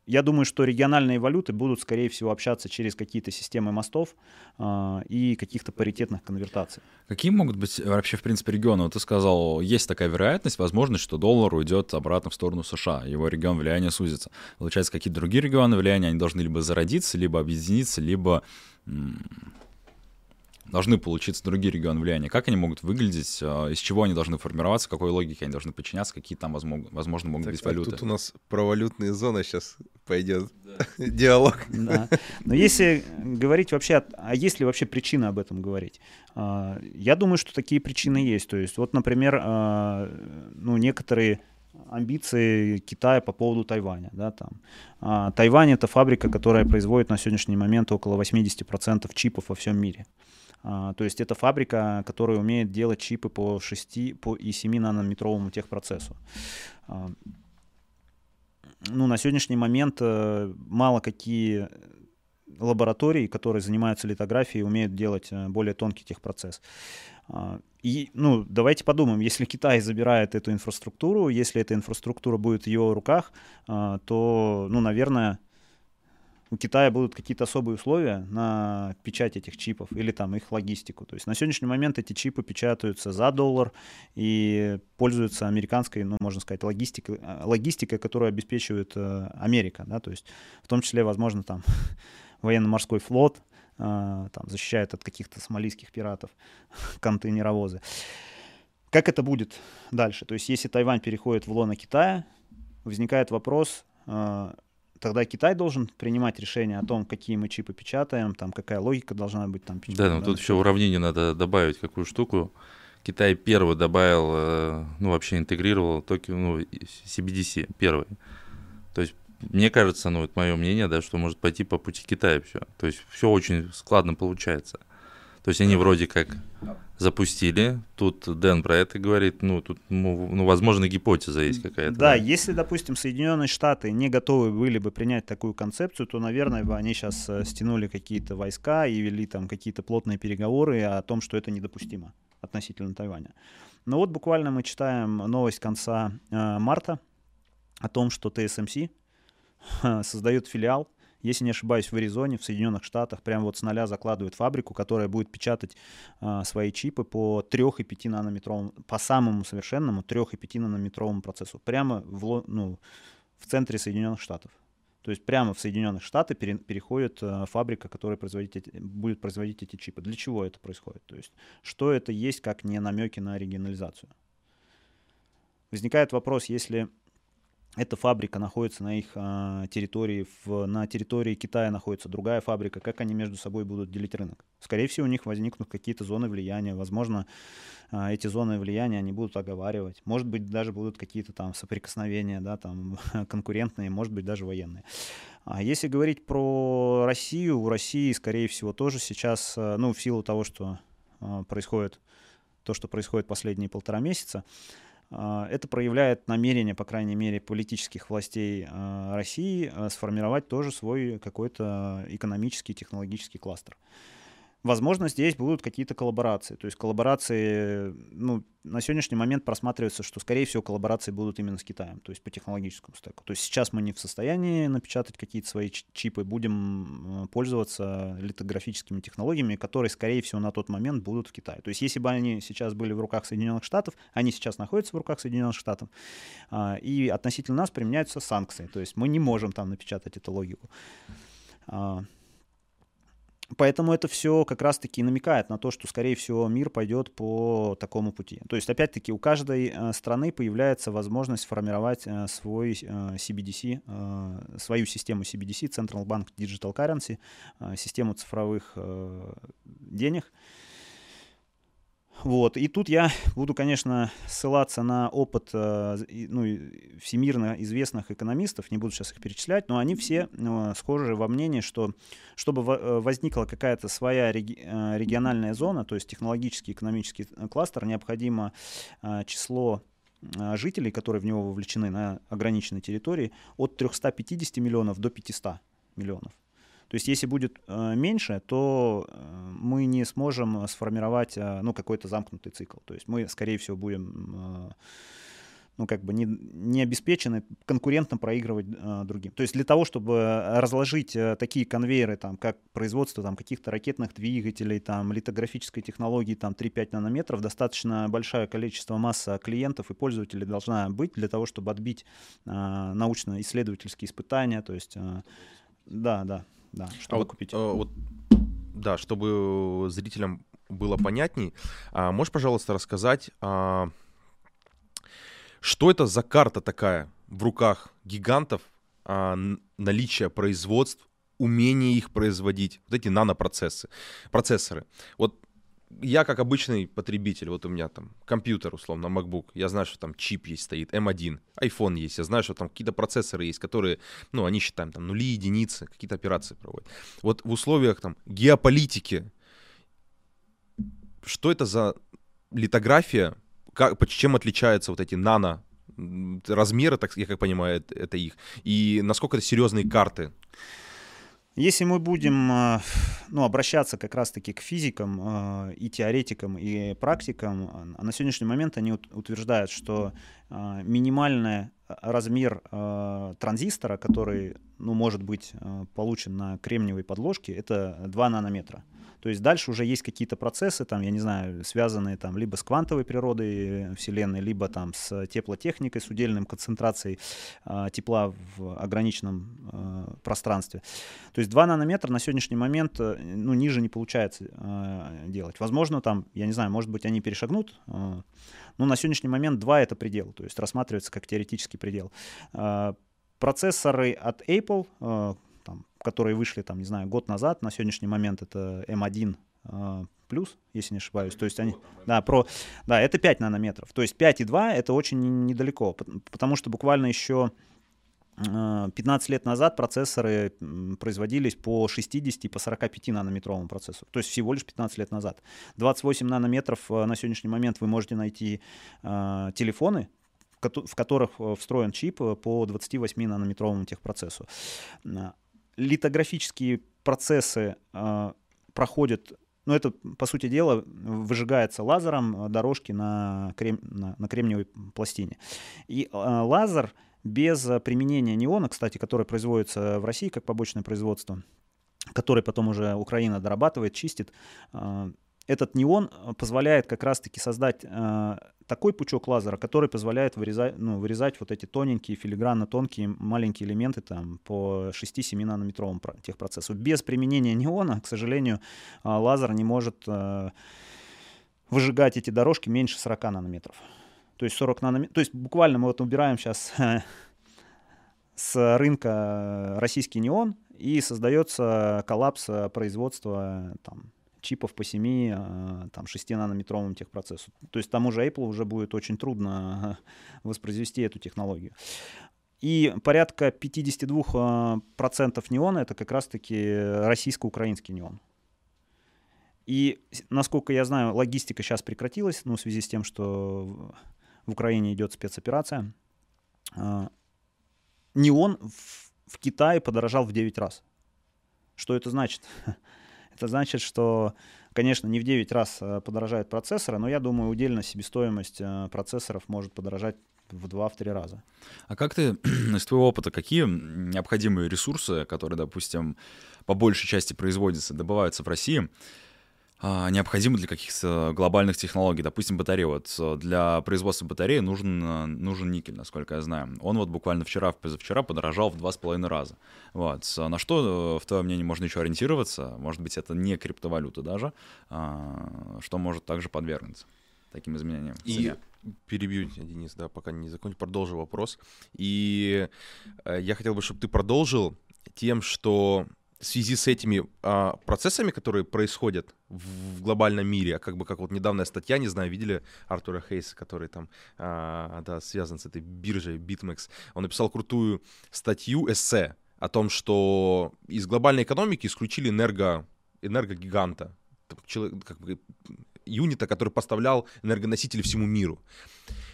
я думаю, что региональные валюты будут, скорее всего, общаться через какие-то системы мостов э, и каких-то паритетных конвертаций. Какие могут быть вообще, в принципе, регионы? Вот ты сказал, есть такая вероятность, возможность, что доллар уйдет обратно в сторону США, его регион влияния сузится. Получается, какие-то другие регионы влияния, они должны либо зародиться, либо объединиться, либо должны получиться другие регионы влияния. Как они могут выглядеть, а, из чего они должны формироваться, какой логике они должны подчиняться, какие там, возможно, возможно могут так, быть валюты. Тут у нас про валютные зоны сейчас пойдет да. [laughs] диалог. Да. Но если говорить вообще, а есть ли вообще причины об этом говорить? А, я думаю, что такие причины есть. То есть вот, например, а, ну, некоторые амбиции Китая по поводу Тайваня. Да, там. А, Тайвань это фабрика, которая производит на сегодняшний момент около 80% чипов во всем мире. А, то есть это фабрика, которая умеет делать чипы по 6 по и 7 нанометровому техпроцессу. А, ну, на сегодняшний момент э, мало какие лаборатории, которые занимаются литографией, умеют делать э, более тонкий техпроцесс. А, и, ну, давайте подумаем, если Китай забирает эту инфраструктуру, если эта инфраструктура будет в его руках, то, ну, наверное, у Китая будут какие-то особые условия на печать этих чипов или там их логистику. То есть на сегодняшний момент эти чипы печатаются за доллар и пользуются американской, ну, можно сказать, логистикой, э, логистикой которую обеспечивает э, Америка, да, то есть в том числе, возможно, там [laughs] военно-морской флот э, там защищает от каких-то сомалийских пиратов [laughs] контейнеровозы. Как это будет дальше? То есть если Тайвань переходит в лоно Китая, возникает вопрос, тогда Китай должен принимать решение о том, какие мы чипы печатаем, там какая логика должна быть там. Да, но тут еще уравнение надо добавить какую штуку. Китай первый добавил, э, ну вообще интегрировал токи, ну, CBDC первый. То есть мне кажется, ну это мое мнение, да, что может пойти по пути Китая все. То есть все очень складно получается. То есть они вроде как запустили. Тут Дэн про это говорит. Ну, тут, ну, ну возможно, гипотеза есть какая-то. Да, да, если, допустим, Соединенные Штаты не готовы были бы принять такую концепцию, то, наверное, бы они сейчас э, стянули какие-то войска и вели там какие-то плотные переговоры о том, что это недопустимо относительно Тайваня. Но вот буквально мы читаем новость конца э, марта о том, что TSMC э, создает филиал если не ошибаюсь, в Аризоне, в Соединенных Штатах, прям вот с нуля закладывают фабрику, которая будет печатать а, свои чипы по 3 и 5 нанометровому, по самому совершенному 3 и 5 нанометровому процессу, прямо в, ну, в центре Соединенных Штатов. То есть прямо в Соединенных Штатах пере, переходит э, фабрика, которая производить эти, будет производить эти чипы. Для чего это происходит? То есть что это есть, как не намеки на регионализацию? Возникает вопрос, если эта фабрика находится на их а, территории, в, на территории Китая находится другая фабрика, как они между собой будут делить рынок? Скорее всего, у них возникнут какие-то зоны влияния, возможно, а, эти зоны влияния они будут оговаривать, может быть, даже будут какие-то там соприкосновения, да, там [laughs] конкурентные, может быть, даже военные. А если говорить про Россию, у России, скорее всего, тоже сейчас, а, ну, в силу того, что а, происходит, то, что происходит последние полтора месяца, а, это проявляет намерение, по крайней мере, политических властей а, России а, сформировать тоже свой какой-то экономический, технологический кластер. Возможно, здесь будут какие-то коллаборации. То есть коллаборации, ну, на сегодняшний момент просматривается, что, скорее всего, коллаборации будут именно с Китаем, то есть по технологическому стеку. То есть сейчас мы не в состоянии напечатать какие-то свои чипы, будем э, пользоваться литографическими технологиями, которые, скорее всего, на тот момент будут в Китае. То есть если бы они сейчас были в руках Соединенных Штатов, они сейчас находятся в руках Соединенных Штатов, а, и относительно нас применяются санкции. То есть мы не можем там напечатать эту логику. Поэтому это все как раз-таки намекает на то, что, скорее всего, мир пойдет по такому пути. То есть, опять-таки, у каждой э, страны появляется возможность формировать э, свой CBDC, э, свою систему CBDC, Central Bank Digital Currency, систему цифровых денег. Вот. И тут я [laughs] буду, конечно, ссылаться на опыт э, ну, всемирно известных экономистов, не буду сейчас их перечислять, но они все э, схожи во мнении, что чтобы э, возникла какая-то своя реги- региональная зона, то есть технологический экономический кластер, необходимо число жителей, которые в него вовлечены на ограниченной территории, от 350 миллионов до 500 миллионов. То есть если будет э, меньше, то э, мы не сможем сформировать э, ну, какой-то замкнутый цикл. То есть мы, скорее всего, будем ну, как бы не, не обеспечены конкурентно проигрывать э, другим. То есть для того, чтобы разложить э, такие конвейеры, там, как производство там, каких-то ракетных двигателей, там, литографической технологии там, 3-5 нанометров, достаточно большое количество масса клиентов и пользователей должна быть для того, чтобы отбить э, научно-исследовательские испытания. То есть, э, да, да, да, чтобы А вот, купить. э, вот, да, чтобы зрителям было понятней, а, можешь, пожалуйста, рассказать, а, что это за карта такая в руках гигантов, а, наличие производств, умение их производить, вот эти нанопроцессы, процессоры. Вот я как обычный потребитель, вот у меня там компьютер, условно, MacBook, я знаю, что там чип есть стоит, M1, iPhone есть, я знаю, что там какие-то процессоры есть, которые, ну, они считаем там нули, единицы, какие-то операции проводят. Вот в условиях там геополитики, что это за литография, как, чем отличаются вот эти нано размеры, так, я как понимаю, это их, и насколько это серьезные карты? Если мы будем э, ну, обращаться как раз-таки к физикам э, и теоретикам, и практикам, а на сегодняшний момент они ут- утверждают, что минимальный размер транзистора, который ну, может быть получен на кремниевой подложке, это 2 нанометра. То есть дальше уже есть какие-то процессы, там, я не знаю, связанные там либо с квантовой природой Вселенной, либо там с теплотехникой, с удельным концентрацией э, тепла в ограниченном э, пространстве. То есть 2 нанометра на сегодняшний момент э, ну, ниже не получается э, делать. Возможно, там, я не знаю, может быть, они перешагнут, э, но на сегодняшний момент 2 это предел, то есть рассматривается как теоретический предел. Процессоры от Apple, которые вышли, там, не знаю, год назад, на сегодняшний момент это M1 э, плюс, если не ошибаюсь. То есть они, да, про, да, это 5 нанометров. То есть 5,2 это очень не- недалеко, пот- потому что буквально еще э, 15 лет назад процессоры производились по 60 и по 45 нанометровому процессору. То есть всего лишь 15 лет назад. 28 нанометров э, на сегодняшний момент вы можете найти э, телефоны, в которых э, встроен чип э, по 28 нанометровому техпроцессу. Литографические процессы э, проходят ну, это, по сути дела, выжигается лазером э, дорожки на, крем, на, на кремниевой пластине. И э, лазер без э, применения неона, кстати, который производится в России как побочное производство, который потом уже Украина дорабатывает, чистит, э, этот неон э, позволяет как раз-таки создать э, такой пучок лазера, который позволяет вырезать, ну, вырезать вот эти тоненькие, филигранно тонкие маленькие элементы там, по 6-7 нанометровым про- техпроцессу. Без применения неона, к сожалению, э, лазер не может э, выжигать эти дорожки меньше 40 нанометров. То есть 40 нанометров. То есть буквально мы вот убираем сейчас [laughs] с рынка российский неон, и создается коллапс э, производства там, чипов по 7, э, там, 6 нанометровым техпроцессу. То есть тому же Apple уже будет очень трудно э, [laughs] воспроизвести эту технологию. И порядка 52% процентов неона это как раз-таки российско-украинский неон. И, насколько я знаю, логистика сейчас прекратилась, ну, в связи с тем, что в- Украине идет спецоперация. А, Неон в, в Китае подорожал в 9 раз. Что это значит? [laughs] Это значит, что, конечно, не в 9 раз э, подорожают процессоры, но я думаю, удельно себестоимость э, процессоров может подорожать в 2-3 раза. А как ты, [clears throat] из твоего опыта, какие необходимые ресурсы, которые, допустим, по большей части производятся, добываются в России, необходимы для каких-то глобальных технологий. Допустим, батарея. Вот э, для производства батареи нужен, э, нужен никель, насколько я знаю. Он вот буквально вчера, позавчера подорожал в два с половиной раза. Вот. На что, э, в твоем мнении, можно еще ориентироваться? Может быть, это не криптовалюта даже, а, что может также подвергнуться таким изменениям. И перебью тебя, Денис, да, пока не закончу, продолжу вопрос. И я хотел бы, чтобы ты продолжил тем, что в связи с этими а, процессами, которые происходят в, в глобальном мире, как бы как вот недавняя статья, не знаю, видели Артура Хейса, который там а, да, связан с этой биржей BitMEX, он написал крутую статью, эссе о том, что из глобальной экономики исключили энерго, энергогиганта, как бы, юнита, который поставлял энергоносители всему миру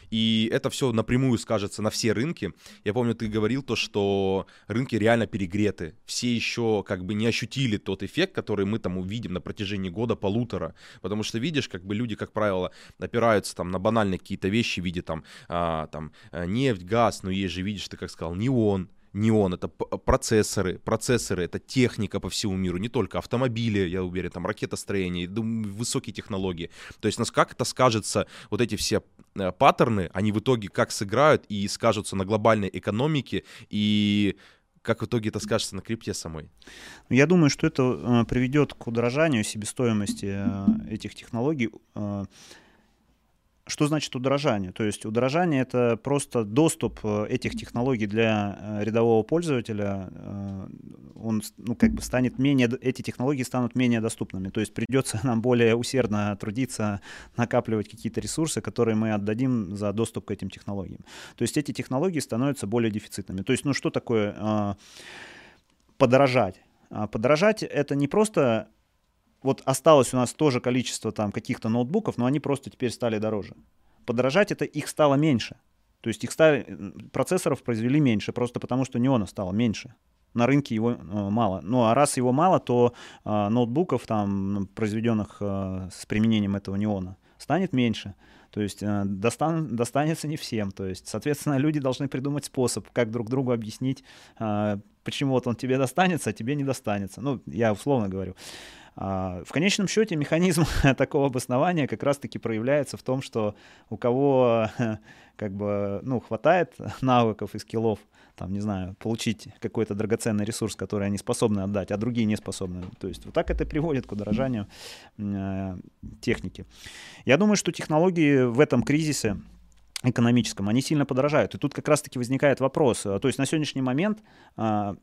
и это все напрямую скажется на все рынки. Я помню, ты говорил то, что рынки реально перегреты, все еще как бы не ощутили тот эффект, который мы там увидим на протяжении года, полутора, потому что видишь, как бы люди, как правило, опираются там на банальные какие-то вещи в виде там, а, там э, нефть, газ, но есть же, видишь, ты как сказал, неон, неон, это процессоры, процессоры, это техника по всему миру, не только автомобили, я уверен, там ракетостроение, высокие технологии. То есть, как это скажется, вот эти все э, паттерны, они в итоге как сыграют и скажутся на глобальной экономике и как в итоге это скажется на крипте самой? Ну, я думаю, что это э, приведет к удорожанию себестоимости э, этих технологий. Что значит удорожание? То есть удорожание это просто доступ э, этих технологий для э, рядового пользователя. Э, он, ну, как бы станет менее, эти технологии станут менее доступными. То есть придется нам более усердно трудиться, накапливать какие-то ресурсы, которые мы отдадим за доступ к этим технологиям. То есть эти технологии становятся более дефицитными. То есть, ну что такое подорожать? А подорожать это не просто вот осталось у нас тоже количество там каких-то ноутбуков, но они просто теперь стали дороже. Подорожать это их стало меньше. То есть их стали, процессоров произвели меньше, просто потому что неона стало меньше. На рынке его э, мало. Ну а раз его мало, то э, ноутбуков, там, произведенных э, с применением этого неона, станет меньше. То есть э, достан, достанется не всем. То есть, соответственно, люди должны придумать способ, как друг другу объяснить, э, почему вот он тебе достанется, а тебе не достанется. Ну, я условно говорю. А, в конечном счете механизм [laughs] такого обоснования как раз-таки проявляется в том, что у кого [laughs] как бы, ну, хватает [laughs] навыков и скиллов, там, не знаю, получить какой-то драгоценный ресурс, который они способны отдать, а другие не способны. То есть вот так это приводит к удорожанию э, техники. Я думаю, что технологии в этом кризисе экономическом, они сильно подорожают. И тут как раз-таки возникает вопрос. То есть на сегодняшний момент а,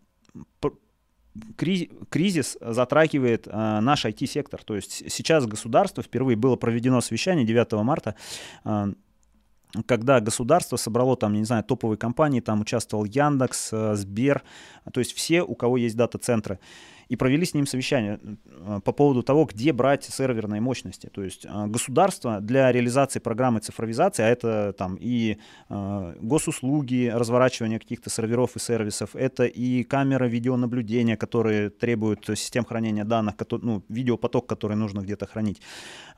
кризис затрагивает э, наш IT-сектор. То есть сейчас государство, впервые было проведено совещание 9 марта, э, когда государство собрало там, не знаю, топовые компании, там участвовал Яндекс, э, Сбер, то есть все, у кого есть дата-центры и провели с ним совещание э, по поводу того, где брать серверные мощности. То есть э, государство для реализации программы цифровизации, а это там и э, госуслуги, разворачивание каких-то серверов и сервисов, это и камеры видеонаблюдения, которые требуют систем хранения данных, ну, видеопоток, который нужно где-то хранить.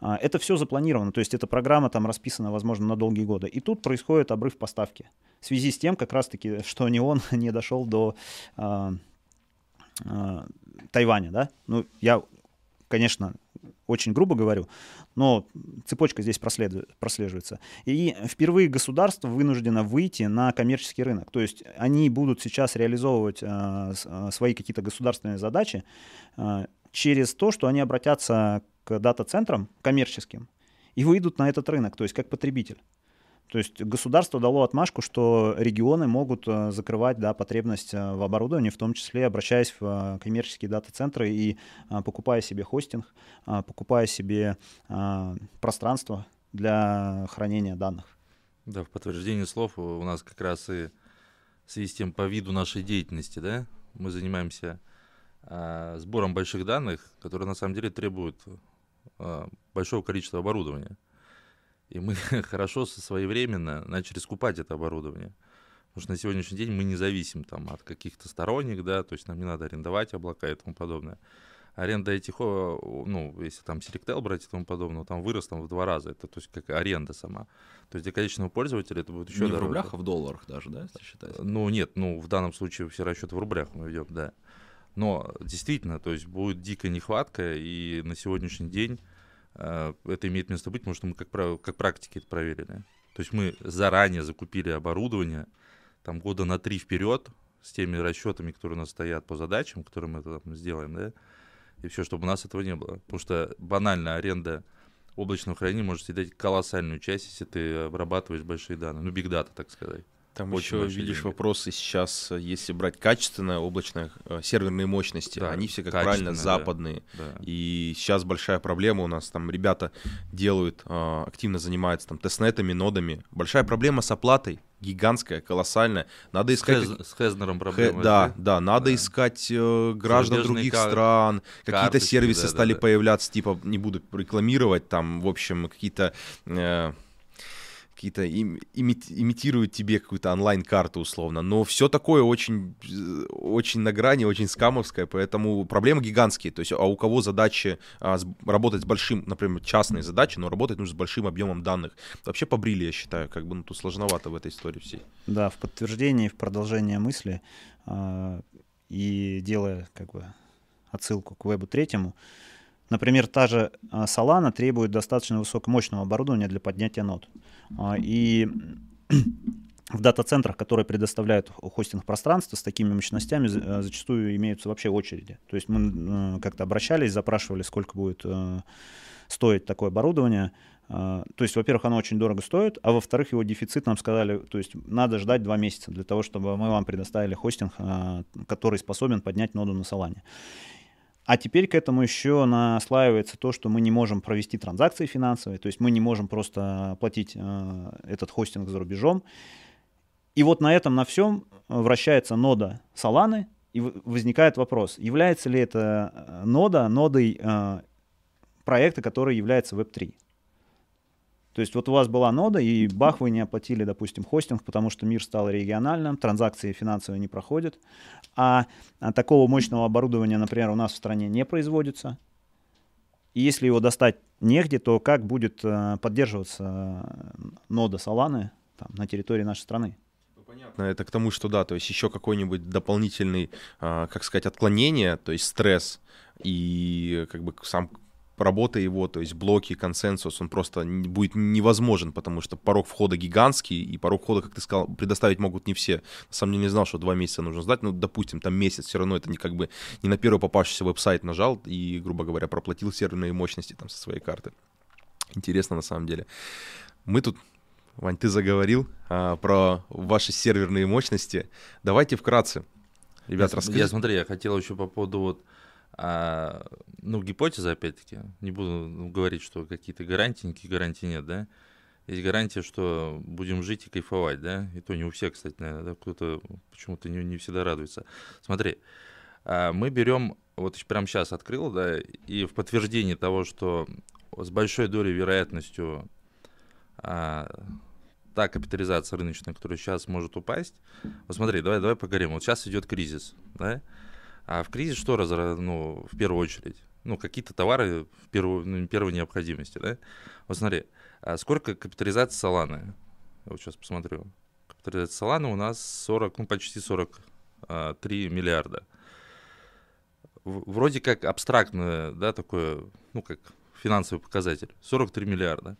Это все запланировано, то есть эта программа там расписана, возможно, на долгие годы. И тут происходит обрыв поставки в связи с тем, как раз-таки, что [laughs] не он не дошел до Тайваня, да? Ну, я, конечно, очень грубо говорю, но цепочка здесь прослеживается. И впервые государство вынуждено выйти на коммерческий рынок. То есть они будут сейчас реализовывать э, э свои какие-то государственные задачи э, через то, что они обратятся к дата-центрам коммерческим и выйдут на этот рынок, то есть как потребитель. То есть государство дало отмашку, что регионы могут э, закрывать да, потребность э, в оборудовании, в том числе обращаясь в э, коммерческие дата-центры и покупая себе хостинг, покупая себе пространство для хранения данных. Да, в подтверждение слов у нас как раз и в связи с тем по виду нашей деятельности, да, мы занимаемся сбором больших данных, которые на самом деле требуют большого количества оборудования. И мы [laughs] хорошо своевременно начали скупать это оборудование. Потому что на сегодняшний день мы не зависим там, от каких-то сторонних, да, то есть нам не надо арендовать облака и тому подобное. Аренда этих, ну, если там Selectel брать и тому подобное, там вырос там в два раза. Это то есть как аренда сама. То есть для конечного пользователя это будет еще Не дороже. в рублях, а в долларах даже, да, если считать? Ну, нет, ну, в данном случае все расчеты в рублях мы ведем, да. Но действительно, то есть будет дикая нехватка, и на сегодняшний день это имеет место быть, потому что мы как, как практики это проверили. То есть мы заранее закупили оборудование, там года на три вперед, с теми расчетами, которые у нас стоят по задачам, которые мы там сделаем, да, и все, чтобы у нас этого не было. Потому что банальная аренда облачного хранения может съедать колоссальную часть, если ты обрабатываешь большие данные. Ну, биг дата, так сказать. Там Очень еще видишь деньги. вопросы сейчас, э, если брать качественное облачное э, серверные мощности, Да, они все, как правильно, западные. Да. И сейчас большая проблема у нас, там ребята делают, э, активно занимаются там тестнетами, нодами. Большая проблема с оплатой, гигантская, колоссальная. Надо С, искать... Хез- с Хезнером Хэ- проблема. да, да, надо Да. искать э, граждан других кар- стран, какие-то сервисы да, стали да, да. появляться, типа, не буду рекламировать, там, в общем, какие-то... э, какие-то им- имит- имитируют тебе какую-то онлайн-карту условно, но все такое очень, э, очень на грани, очень скамовское, поэтому проблемы гигантские, то есть а у кого задачи а, с- работать с большим, например, частные задачи, но работать нужно с большим объемом данных, вообще побрили, я считаю, как бы ну, тут сложновато в этой истории всей. Да, в подтверждение, в продолжение мысли а, и делая как бы отсылку к вебу третьему, например, та же а, Solana требует достаточно высокомощного оборудования для поднятия нод. А, И в дата-центрах, которые предоставляют хостинг пространства с такими мощностями, э, зачастую имеются вообще очереди. То есть мы как-то обращались, запрашивали, сколько будет стоить такое оборудование. А, То есть, во-первых, оно очень дорого стоит, а во-вторых, его дефицит нам сказали, то есть надо ждать два месяца для того, чтобы мы вам предоставили хостинг, а, который способен поднять ноду на Солане. А теперь к этому еще наслаивается то, что мы не можем провести транзакции финансовые, то есть мы не можем просто оплатить э, этот хостинг за рубежом. И вот на этом, на всем вращается нода Solana, и возникает вопрос, является ли эта э, нода нодой э, проекта, который является Web3. То есть вот у вас была нода, и бах, вы не оплатили, допустим, хостинг, потому что мир стал региональным, транзакции финансовые не проходят, а, а такого мощного оборудования, например, у нас в стране не производится. И если его достать негде, то как будет э, поддерживаться э, нода Solana там, на территории нашей страны? Понятно, это к тому, что да, то есть еще какой-нибудь дополнительный, а, как сказать, отклонение, то есть стресс и как бы сам работа его, то есть блоки, консенсус, он просто будет невозможен, потому что порог входа гигантский, и порог входа, как ты сказал, предоставить могут не все. На самом деле не знал, что два месяца нужно ждать, ну, допустим, там месяц, все равно это не как бы не на первый попавшийся веб-сайт нажал и, грубо говоря, проплатил серверные мощности там со своей карты. Интересно на самом деле. Мы тут Вань, ты заговорил а, про ваши серверные мощности. Давайте вкратце. Ребят, расскажите. я смотри, я хотел еще по поводу вот, а, ну, гипотезы, опять-таки, не буду говорить, что какие-то гарантии, никаких гарантий нет, да. Есть гарантия, что будем жить и кайфовать, да, и то не у всех, кстати, наверное, да, кто-то почему-то не, не всегда радуется. Смотри, а, мы берем, вот прямо сейчас открыл, да, и в подтверждение того, что с большой долей вероятностью а, та капитализация рыночная, которая сейчас может упасть, вот смотри, давай, давай поговорим. Вот сейчас идет кризис, да? А в кризис что разра- ну, в первую очередь? Ну, какие-то товары в первую, ну, первой необходимости, да? Вот смотри, а сколько капитализации Соланы? Я вот сейчас посмотрю. Капитализация Соланы у нас 40, ну, почти 43 миллиарда. В- Вроде как абстрактное, да, такое, ну, как финансовый показатель. 43 миллиарда.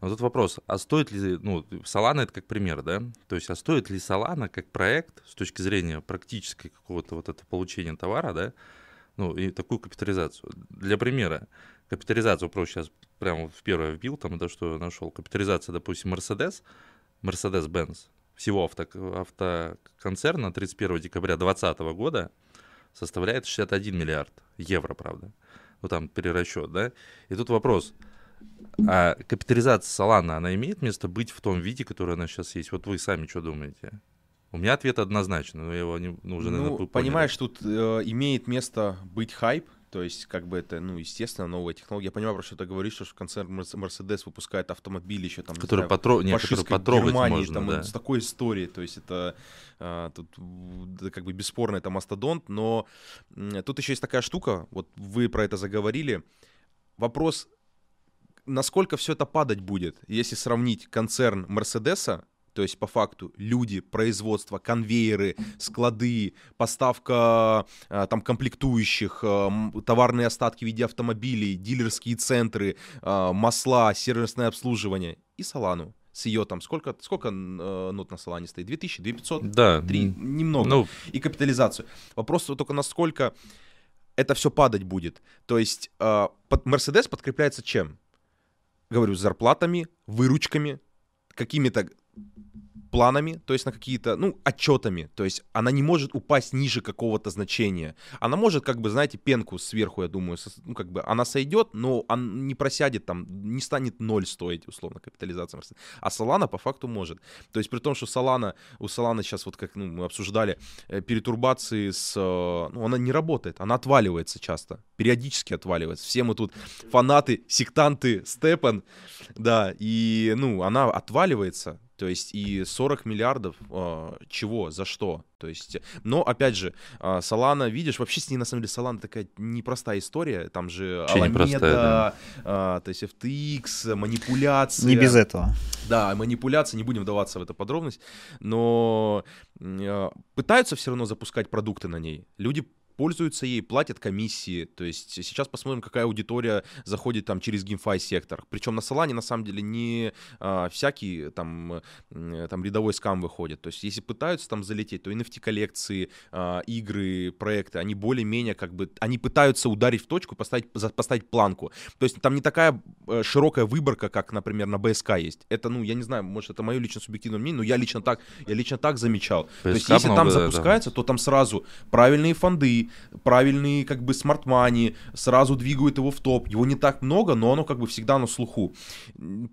Но тут вопрос, а стоит ли, ну, Solana это как пример, да? То есть, а стоит ли Solana как проект с точки зрения практической какого-то вот этого получения товара, да, ну, и такую капитализацию? Для примера, капитализацию просто сейчас прямо в первое вбил, там, да, что нашел. Капитализация, допустим, Mercedes, Mercedes-Benz, всего авто, автоконцерна 31 декабря 2020 года составляет 61 миллиард евро, правда. Ну, там перерасчет, да? И тут вопрос, а капитализация Solana, она имеет место быть в том виде, который она сейчас есть? Вот вы сами что думаете? У меня ответ однозначно, но я его не, ну, уже, наверное, ну, понимаешь, тут э, имеет место быть хайп, то есть, как бы это, ну, естественно, новая технология. Я понимаю, про что ты говоришь, что концерн Мерс- Mercedes выпускает автомобили еще там, Который знаю, потро... в не, который потрогать Германии, можно, там, да. с такой историей, то есть это а, тут как бы бесспорно это мастодонт, но тут еще есть такая штука, вот вы про это заговорили, вопрос, насколько все это падать будет, если сравнить концерн Мерседеса, то есть по факту люди, производство, конвейеры, склады, поставка э, там комплектующих, э, товарные остатки в виде автомобилей, дилерские центры, э, масла, сервисное обслуживание и Солану с ее там, сколько, сколько э, нот на Солане стоит? 2000, 2500? Да. 3, немного. Ну, И капитализацию. Вопрос только насколько это все падать будет. То есть э, под Mercedes подкрепляется чем? Говорю, зарплатами, выручками, какими-то планами, то есть на какие-то, ну, отчетами. То есть она не может упасть ниже какого-то значения. Она может, как бы, знаете, пенку сверху, я думаю, со- ну, как бы она сойдет, но он не просядет там, не станет ноль стоить, условно, капитализация. А Solana по факту может. То есть при том, что Solana, у Solana сейчас, вот как ну, мы обсуждали, э, перетурбации с... э, Ну, она не работает, она отваливается часто, периодически отваливается. Все мы тут фанаты, сектанты, Степан, да, и, ну, она отваливается, то есть и 40 миллиардов э, чего, за что? То есть, но опять же, э, Солана, видишь, вообще с ней на самом деле Солана такая непростая история, там же Вообще непростая, Alameda, э, то есть FTX, манипуляция. Не без этого. Да, манипуляции, не будем вдаваться в эту подробность, но э, пытаются все равно запускать продукты на ней. Люди пользуются ей, платят комиссии. То есть сейчас посмотрим, какая аудитория заходит там через GameFi сектор. Причем на Solana на самом деле не а, всякий там, там рядовой скам выходит. То есть если пытаются там залететь, то NFT коллекции, а, игры, проекты, они более-менее как бы, они пытаются ударить в точку, поставить, поставить планку. То есть там не такая э, широкая выборка, как, например, на БСК есть. Это, ну, я не знаю, может, это мое лично субъективное мнение, но я лично так, я лично так замечал. То есть если там да, запускается, то там сразу правильные фонды, правильные как бы смарт-мани, сразу двигают его в топ. Его не так много, но оно как бы всегда на слуху.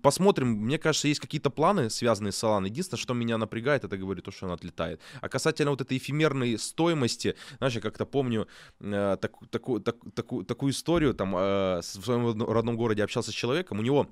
Посмотрим, мне кажется, есть какие-то планы, связанные с Solana. Единственное, что меня напрягает, это, говорю, то, что она отлетает. А касательно вот этой эфемерной стоимости, знаешь, я как-то помню э, таку- таку- таку- таку- такую историю, там, э, в своем родно- родном городе общался с человеком, у него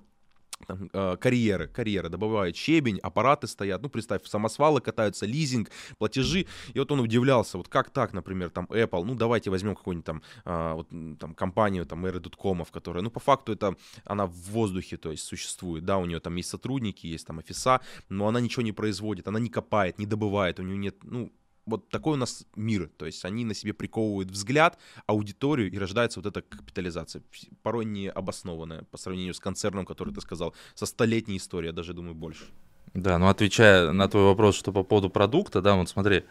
там, э, карьеры, карьеры, добывают щебень, аппараты стоят, ну, представь, самосвалы катаются, лизинг, платежи, и вот он удивлялся, вот как так, например, там, Apple, ну, давайте возьмем какую-нибудь там, а, вот, там, компанию, там, Era.com, которая, ну, по факту это, она в воздухе, то есть, существует, да, у нее там есть сотрудники, есть там офиса, но она ничего не производит, она не копает, не добывает, у нее нет, ну, вот такой у нас мир, то есть они на себе приковывают взгляд, аудиторию, и рождается вот эта капитализация, порой не обоснованная по сравнению с концерном, который ты сказал, со столетней историей, я даже думаю, больше. Да, ну отвечая на твой вопрос, что по поводу продукта, да, вот смотри,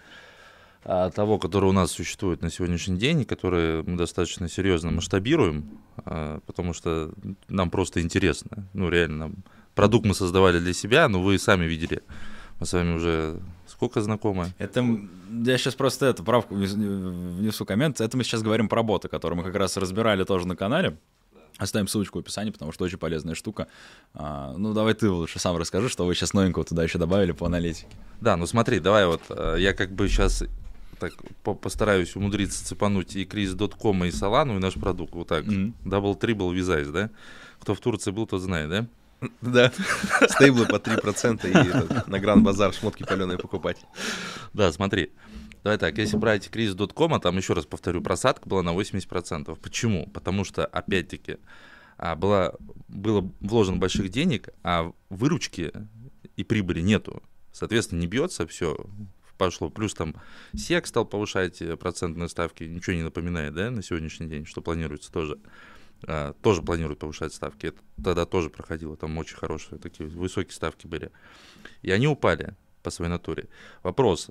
а, того, который у нас существует на сегодняшний день, который мы достаточно серьезно масштабируем, а, потому что нам просто интересно, ну реально, продукт мы создавали для себя, но вы сами видели, мы с вами уже сколько знакомы? Это я сейчас просто эту правку внес- внесу коммент. Это мы сейчас говорим про бота, который мы как раз разбирали тоже на канале. Оставим ссылочку в описании, потому что очень полезная штука. А, ну, давай ты лучше сам расскажи, что вы сейчас новенького туда еще добавили по аналитике. Да, ну смотри, давай вот, э, я как бы сейчас так по- постараюсь умудриться цепануть и Крис.ком, и Солану, и наш продукт, вот так. Double Triple Визайз, да? Кто в Турции был, тот знает, да? Да, стейблы по 3% и на Гранд-базар шмотки паленые покупать. Да, смотри. Давай так, если брать кризис.ком, а там еще раз повторю, просадка была на 80%. Почему? Потому что, опять-таки, а, была, было вложено больших денег, а выручки и прибыли нету. Соответственно, не бьется, все пошло. Плюс там СЕК стал повышать э, процентные ставки, ничего не напоминает, да, на сегодняшний день, что планируется тоже. А, тоже планируют повышать ставки. Это тогда тоже проходило, там очень хорошие такие высокие ставки были. И они упали по своей натуре. Вопрос,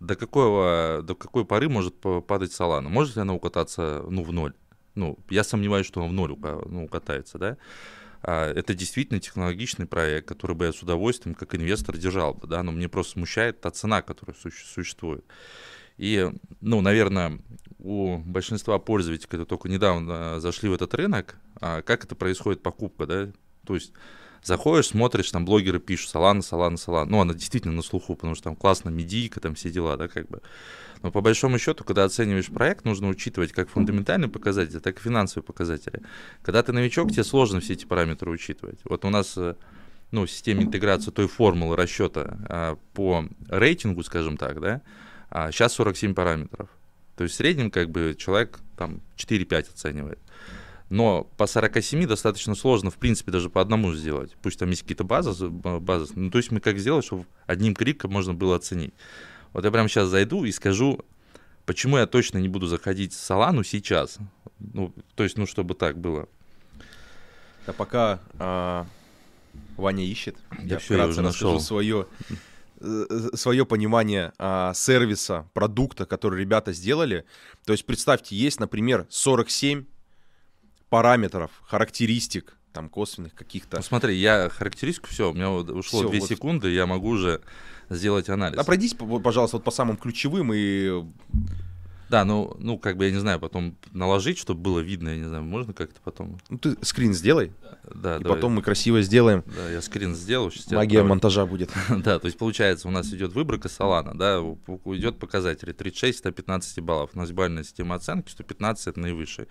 до, какого, до какой поры может падать Солана? Может ли она укататься ну, в ноль? Ну, я сомневаюсь, что она в ноль ну, укатается, да? А, это действительно технологичный проект, который бы я с удовольствием как инвестор держал бы, да, но мне просто смущает та цена, которая суще- существует. И, ну, наверное, у большинства пользователей, которые только недавно зашли в этот рынок, а, как это происходит покупка, да? То есть заходишь, смотришь, там блогеры пишут Солана, Солана, Солана. Ну, она действительно на слуху, потому что там классно, медийка, там все дела, да, как бы. Но по большому счету, когда оцениваешь проект, нужно учитывать как фундаментальные показатели, так и финансовые показатели. Когда ты новичок, тебе сложно все эти параметры учитывать. Вот у нас э, ну, в системе интеграции той формулы расчета а, по рейтингу, скажем так, да, а, сейчас 47 параметров. То есть в среднем как бы человек там 4-5 оценивает. Но по 47 достаточно сложно, в принципе, даже по одному сделать. Пусть там есть какие-то базы, базы. Ну, то есть мы как сделать, чтобы одним криком можно было оценить. Вот я прямо сейчас зайду и скажу, почему я точно не буду заходить в Solana сейчас. Ну, то есть, ну, чтобы так было. А пока а, Ваня ищет, я, я все, я уже нашел свое свое понимание а, сервиса, продукта, который ребята сделали. То есть представьте, есть, например, 47 параметров, характеристик, там косвенных каких-то. Ну смотри, я характеристику, все, у меня ушло всё, 2 вот. секунды, я могу уже сделать анализ. А пройдись, пожалуйста, вот по самым ключевым и... Да, ну, ну, как бы, я не знаю, потом наложить, чтобы было видно, я не знаю, можно как-то потом... Ну, ты скрин сделай, да, и давай. потом мы красиво сделаем. Да, я скрин сделал. Магия отправлю. монтажа будет. [laughs] да, то есть, получается, у нас идет выборка Solana, да, идет показатели 36 115 баллов. У нас бальная система оценки, 115 это наивысший.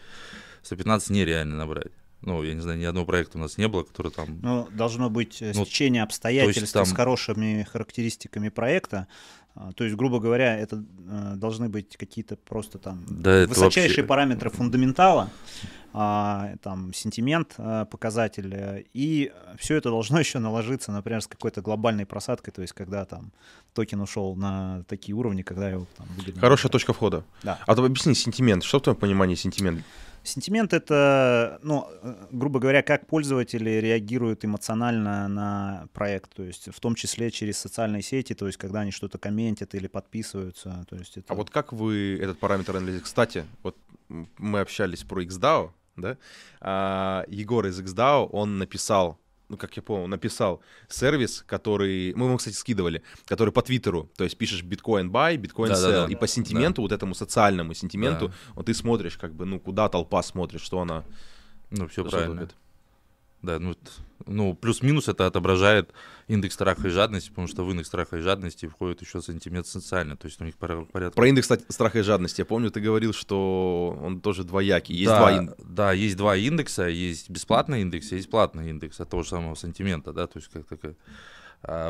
115 нереально набрать. Ну, я не знаю, ни одного проекта у нас не было, который там... Ну, должно быть э, ну, стечение обстоятельств там... с хорошими характеристиками проекта. А, то есть, грубо говоря, это э, должны быть какие-то просто там да, высочайшие вообще... параметры фундаментала, а, там сентимент а, показатель, э, и все это должно [laughs] еще наложиться, например, с какой-то глобальной просадкой, то есть когда там токен ушел на такие уровни, когда его там выгодно. Хорошая точка входа. Да. А то объясни сентимент. Что в твоем понимании сентимент? Сентимент — это, ну, грубо говоря, как пользователи реагируют эмоционально на проект, то есть в том числе через социальные сети, то есть когда они что-то комментят или подписываются. То есть это... А вот как вы этот параметр анализируете? Кстати, вот мы общались про XDAO, да? А, Егор из XDAO, он написал ну, как я понял, написал сервис, который, мы ему, кстати, скидывали, который по Твиттеру, то есть пишешь биткоин buy, биткоин sell, да, да, и по сентименту, да. вот этому социальному сентименту, да. вот ты смотришь, как бы, ну, куда толпа смотрит, что она... Ну, все правильно. Думает. Да, ну, ну плюс-минус это отображает индекс страха и жадности, потому что в индекс страха и жадности входит еще сантиметр социально, то есть у них порядка... Про индекс страха и жадности, я помню, ты говорил, что он тоже двоякий, есть да, два индекса. Да, есть два индекса, есть бесплатный индекс, есть платный индекс от того же самого сантимента, да, то есть как такая...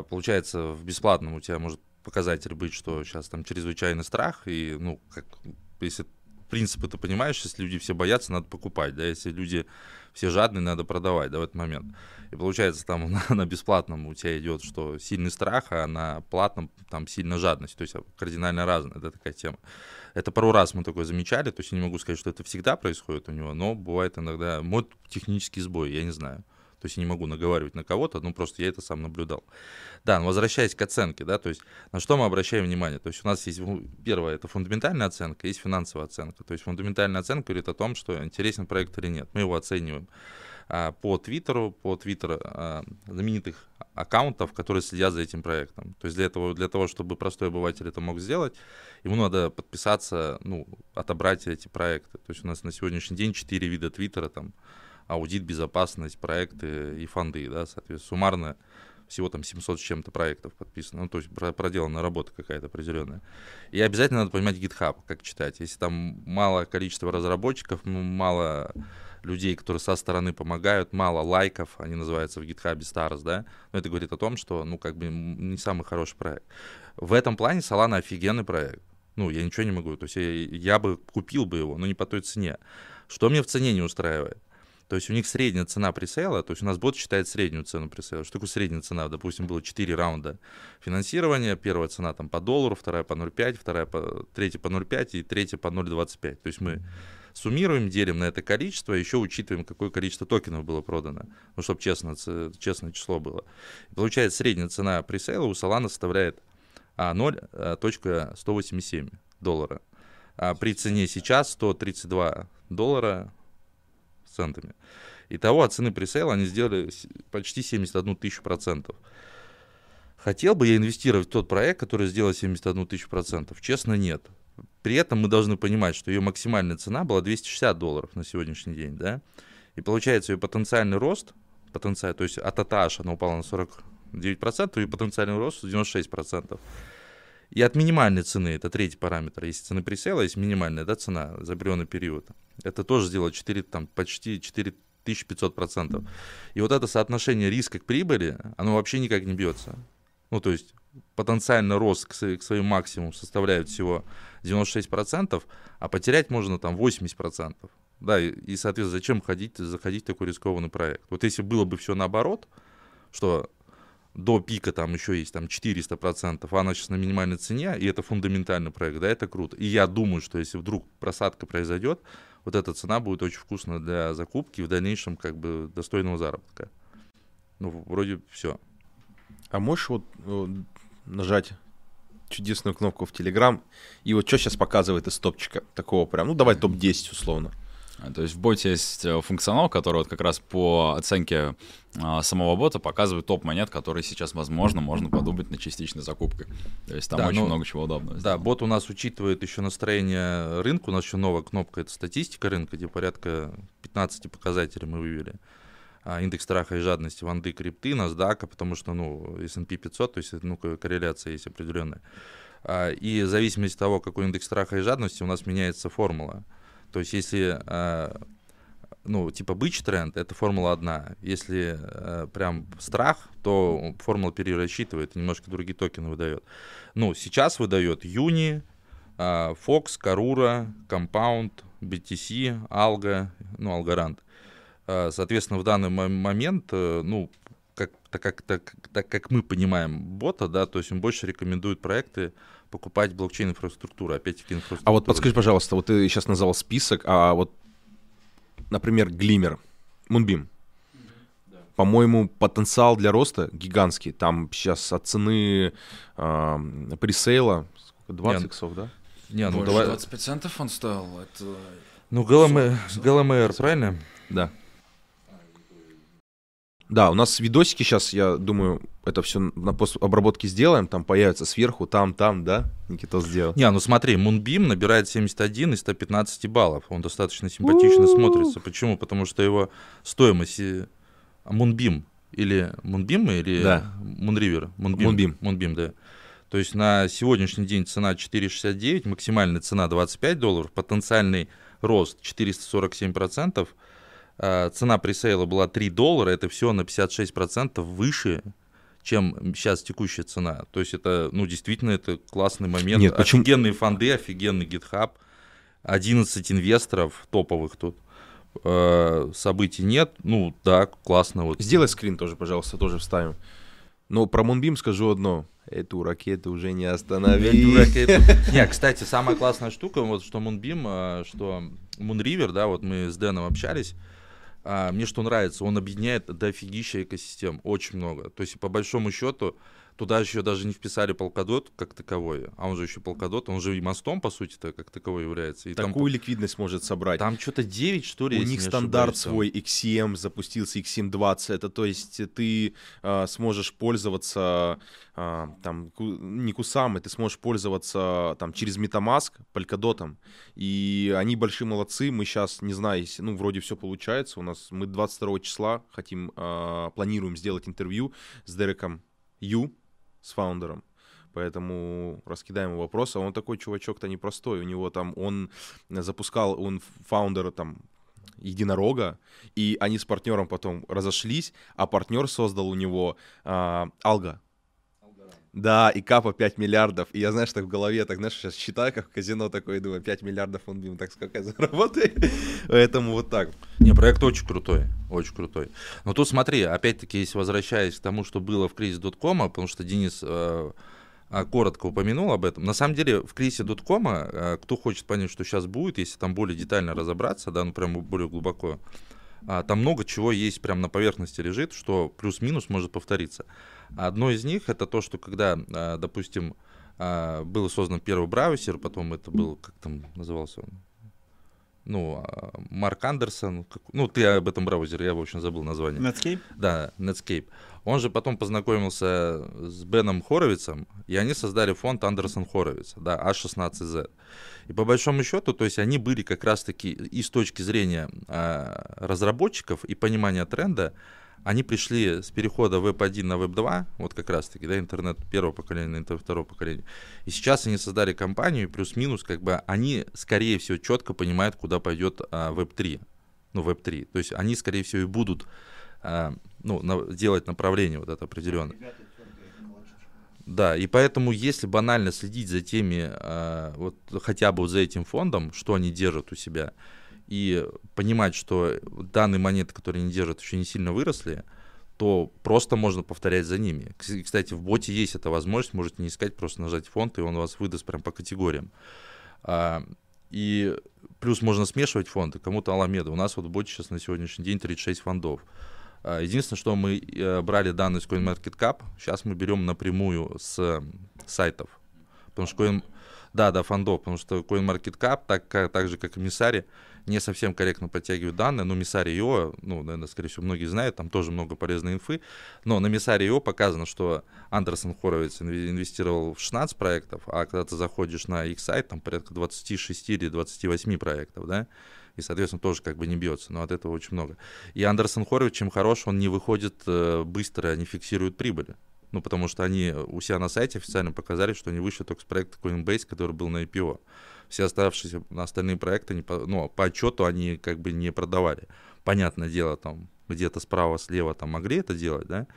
Получается, в бесплатном у тебя может показатель быть, что сейчас там чрезвычайный страх, и, ну, как, если принципы ты понимаешь, если люди все боятся, надо покупать, да, если люди все жадные, надо продавать, да, в этот момент. И получается, там [laughs] на, на бесплатном у тебя идет, что сильный страх, а на платном там сильная жадность, то есть кардинально разная, это такая тема. Это пару раз мы такое замечали, то есть я не могу сказать, что это всегда происходит у него, но бывает иногда, мод технический сбой, я не знаю. То есть я не могу наговаривать на кого-то, ну просто я это сам наблюдал. Да, но возвращаясь к оценке, да, то есть на что мы обращаем внимание? То есть у нас есть, первое, это фундаментальная оценка, есть финансовая оценка. То есть фундаментальная оценка говорит о том, что интересен проект или нет. Мы его оцениваем а, по Твиттеру, по Твиттеру а, знаменитых аккаунтов, которые следят за этим проектом. То есть для этого, для того, чтобы простой обыватель это мог сделать, ему надо подписаться, ну, отобрать эти проекты. То есть у нас на сегодняшний день четыре вида Твиттера, там, аудит, безопасность, проекты и фонды, да, соответственно, суммарно всего там 700 с чем-то проектов подписано, ну, то есть проделана работа какая-то определенная. И обязательно надо понимать GitHub, как читать. Если там мало количества разработчиков, мало людей, которые со стороны помогают, мало лайков, они называются в GitHub Stars, да, но это говорит о том, что, ну, как бы не самый хороший проект. В этом плане Solana офигенный проект. Ну, я ничего не могу, то есть я, я бы купил бы его, но не по той цене. Что мне в цене не устраивает? То есть у них средняя цена пресейла, то есть у нас бот считает среднюю цену пресейла. Что такое средняя цена? Допустим, было 4 раунда финансирования, первая цена там по доллару, вторая по 0,5, вторая по, третья по 0,5 и третья по 0,25. То есть мы суммируем, делим на это количество, еще учитываем, какое количество токенов было продано, ну, чтобы честно, честное число было. И получается, средняя цена пресейла у Solana составляет 0.187 а, доллара. А при цене сейчас 132 доллара центами. Итого от цены пресейла они сделали почти 71 тысячу процентов. Хотел бы я инвестировать в тот проект, который сделал 71 тысячу процентов? Честно, нет. При этом мы должны понимать, что ее максимальная цена была 260 долларов на сегодняшний день, да? И получается, ее потенциальный рост, потенциал, то есть от АТАШ она упала на 49%, и потенциальный рост 96%. И от минимальной цены, это третий параметр, если цены пресейла, есть минимальная да, цена за определенный период, это тоже сделать 4, там, почти 4500%. И вот это соотношение риска к прибыли, оно вообще никак не бьется. Ну, то есть потенциально рост к, к своему максимуму составляет всего 96%, а потерять можно там 80%. Да, и, и, соответственно, зачем ходить, заходить в такой рискованный проект? Вот если было бы все наоборот, что до пика там еще есть там 400%, а она сейчас на минимальной цене, и это фундаментальный проект, да, это круто. И я думаю, что если вдруг просадка произойдет, вот эта цена будет очень вкусна для закупки в дальнейшем как бы достойного заработка. Ну, вроде все. А можешь вот э, нажать чудесную кнопку в Telegram, и вот что сейчас показывает из топчика такого прям, ну давай топ-10 условно. То есть в боте есть э, функционал, который вот как раз по оценке а, самого бота показывает топ монет, которые сейчас, возможно, можно подумать на частичной закупке. То есть там да, очень ну, много чего удобного. Да, бот у нас учитывает еще настроение рынка. У нас еще новая кнопка, это статистика рынка, где порядка 15 показателей мы вывели. А, индекс страха и жадности ванды крипты, NASDAQ, потому что, ну, S&P 500, то есть, ну, корреляция есть определенная. А, и в зависимости от того, какой индекс страха и жадности, у нас меняется формула. То есть если, э, ну, типа бычий тренд, это формула одна. Если э, прям страх, то формула перерасчитывает, немножко другие токены выдает. Ну, сейчас выдает Юни, э, Fox, Карура, Compound, BTC, Algo, ну, Algorand. Соответственно, в данный момент, ну, как, так, как, так, так как мы понимаем бота, да, то есть он больше рекомендует проекты, покупать блокчейн-инфраструктуру, опять-таки инфраструктуру. А вот подскажи, пожалуйста, вот ты сейчас назвал список, а вот, например, Глимер, Мунбим, по-моему, потенциал для роста гигантский. Там сейчас от цены э, пресейла 20 иксов, да? Не, ну Больше давай... 25 центов он стоил. Это... Ну, ГЛМР, правильно? Да. Да, у нас видосики сейчас, я думаю, это все на постобработке сделаем, там появится сверху, там, там, да, Никитос сделал. Не, ну смотри, Мунбим набирает 71 из 115 баллов, он достаточно симпатично смотрится. Почему? Потому что его стоимость Мунбим или Мунбим или да. Мунривер? Мунбим. Мунбим. Мунбим, да. То есть на сегодняшний день цена 4,69, максимальная цена 25 долларов, потенциальный рост 447%, Э, цена пресейла была 3 доллара, это все на 56% выше, чем сейчас текущая цена. То есть это, ну, действительно, это классный момент. Нет, почему? Офигенные фонды, офигенный GitHub, 11 инвесторов топовых тут. Э, событий нет, ну, да, классно. Вот. Сделай скрин тоже, пожалуйста, тоже вставим. Но про Moonbeam скажу одно. Эту ракету уже не остановить. [laughs] Не, кстати, самая классная штука, вот что Moonbeam, э, что Moonriver, да, вот мы с Дэном общались, а, мне что нравится, он объединяет дофигища экосистем, очень много. То есть, по большому счету, туда еще даже не вписали полкадот как таковой, а он же еще полкадот, он же и мостом, по сути-то, как таковой является. И Такую там, ликвидность может собрать. Там что-то 9, что ли, У них стандарт свой XM запустился, XM20, это то есть ты э, сможешь пользоваться э, там, не кусам, ты сможешь пользоваться там через MetaMask, полькадотом, и они большие молодцы, мы сейчас, не знаю, ну, вроде все получается, у нас, мы 22 числа хотим, э, планируем сделать интервью с Дереком Ю, с фаундером. Поэтому раскидаем его вопросы. Он такой чувачок-то непростой. У него там, он запускал, он фаундер там единорога, и они с партнером потом разошлись, а партнер создал у него э, алга, да, и капа 5 миллиардов. И я, знаешь, так в голове, так, знаешь, сейчас считаю, как в казино такое, думаю, 5 миллиардов он бим, так сколько я [laughs] заработаю. Поэтому вот так. Не, проект очень крутой, очень крутой. Но тут смотри, опять-таки, если возвращаясь к тому, что было в кризисе доткома, потому что Денис э, а, коротко упомянул об этом. На самом деле, в кризисе доткома, э, кто хочет понять, что сейчас будет, если там более детально разобраться, да, ну прям более глубоко, а, там много чего есть прям на поверхности лежит, что плюс-минус может повториться. Одно из них это то, что когда, а, допустим, а, был создан первый браузер, потом это был, как там назывался он? Ну, Марк Андерсон, ну, ты об этом браузере, я, в общем, забыл название. Netscape? Да, Netscape. Он же потом познакомился с Беном Хоровицем, и они создали фонд Андерсон Хоровиц, да, А16Z. И по большому счету, то есть они были как раз-таки и с точки зрения а, разработчиков и понимания тренда, они пришли с перехода веб-1 на веб-2, вот как раз-таки, да, интернет первого поколения на интернет второго поколения. И сейчас они создали компанию, плюс-минус, как бы они, скорее всего, четко понимают, куда пойдет а, веб-3, ну, веб-3. То есть они, скорее всего, и будут а, ну, на, делать направление вот это определенное. Да, и поэтому, если банально следить за теми, а, вот хотя бы за этим фондом, что они держат у себя, и понимать, что данные монеты, которые они держат, еще не сильно выросли, то просто можно повторять за ними. Кстати, в боте есть эта возможность, можете не искать, просто нажать фонд, и он вас выдаст прям по категориям. А, и плюс можно смешивать фонды, кому-то Аламеда. У нас вот в боте сейчас на сегодняшний день 36 фондов. А, единственное, что мы э, брали данные с CoinMarketCap, сейчас мы берем напрямую с сайтов. Потому что Coin... Да, да, фондов, потому что CoinMarketCap, так, так же как и Мисари, не совсем корректно подтягивают данные, но Мисари.io, ну, наверное, скорее всего, многие знают, там тоже много полезной инфы, но на Мисари.io показано, что Андерсон Хоровиц инвестировал в 16 проектов, а когда ты заходишь на их сайт, там порядка 26 или 28 проектов, да, и, соответственно, тоже как бы не бьется, но от этого очень много. И Андерсон Хоровиц, чем хорош, он не выходит э, быстро, не фиксирует прибыли. Ну, потому что они у себя на сайте официально показали, что они вышли только с проекта Coinbase, который был на IPO все оставшиеся остальные проекты, не по, ну, по отчету они как бы не продавали. Понятное дело, там где-то справа, слева там могли это делать, да,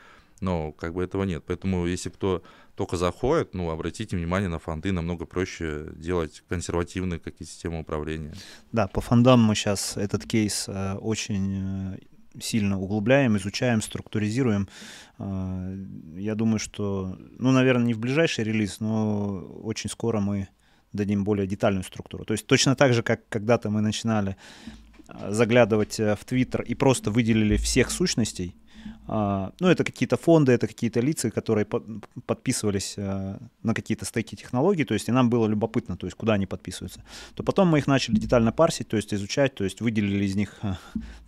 но как бы этого нет. Поэтому если кто только заходит, ну, обратите внимание на фонды, намного проще делать консервативные какие-то системы управления. Да, по фондам мы сейчас этот кейс э, очень э, сильно углубляем, изучаем, структуризируем. Э, я думаю, что, ну, наверное, не в ближайший релиз, но очень скоро мы дадим более детальную структуру. То есть точно так же, как когда-то мы начинали э, заглядывать э, в Твиттер и просто выделили всех сущностей, ну, это какие-то фонды, это какие-то лица, которые подписывались э, на какие-то стейки технологий, то есть и нам было любопытно, то есть куда они подписываются. То потом мы их начали детально парсить, то есть изучать, то есть выделили из них э,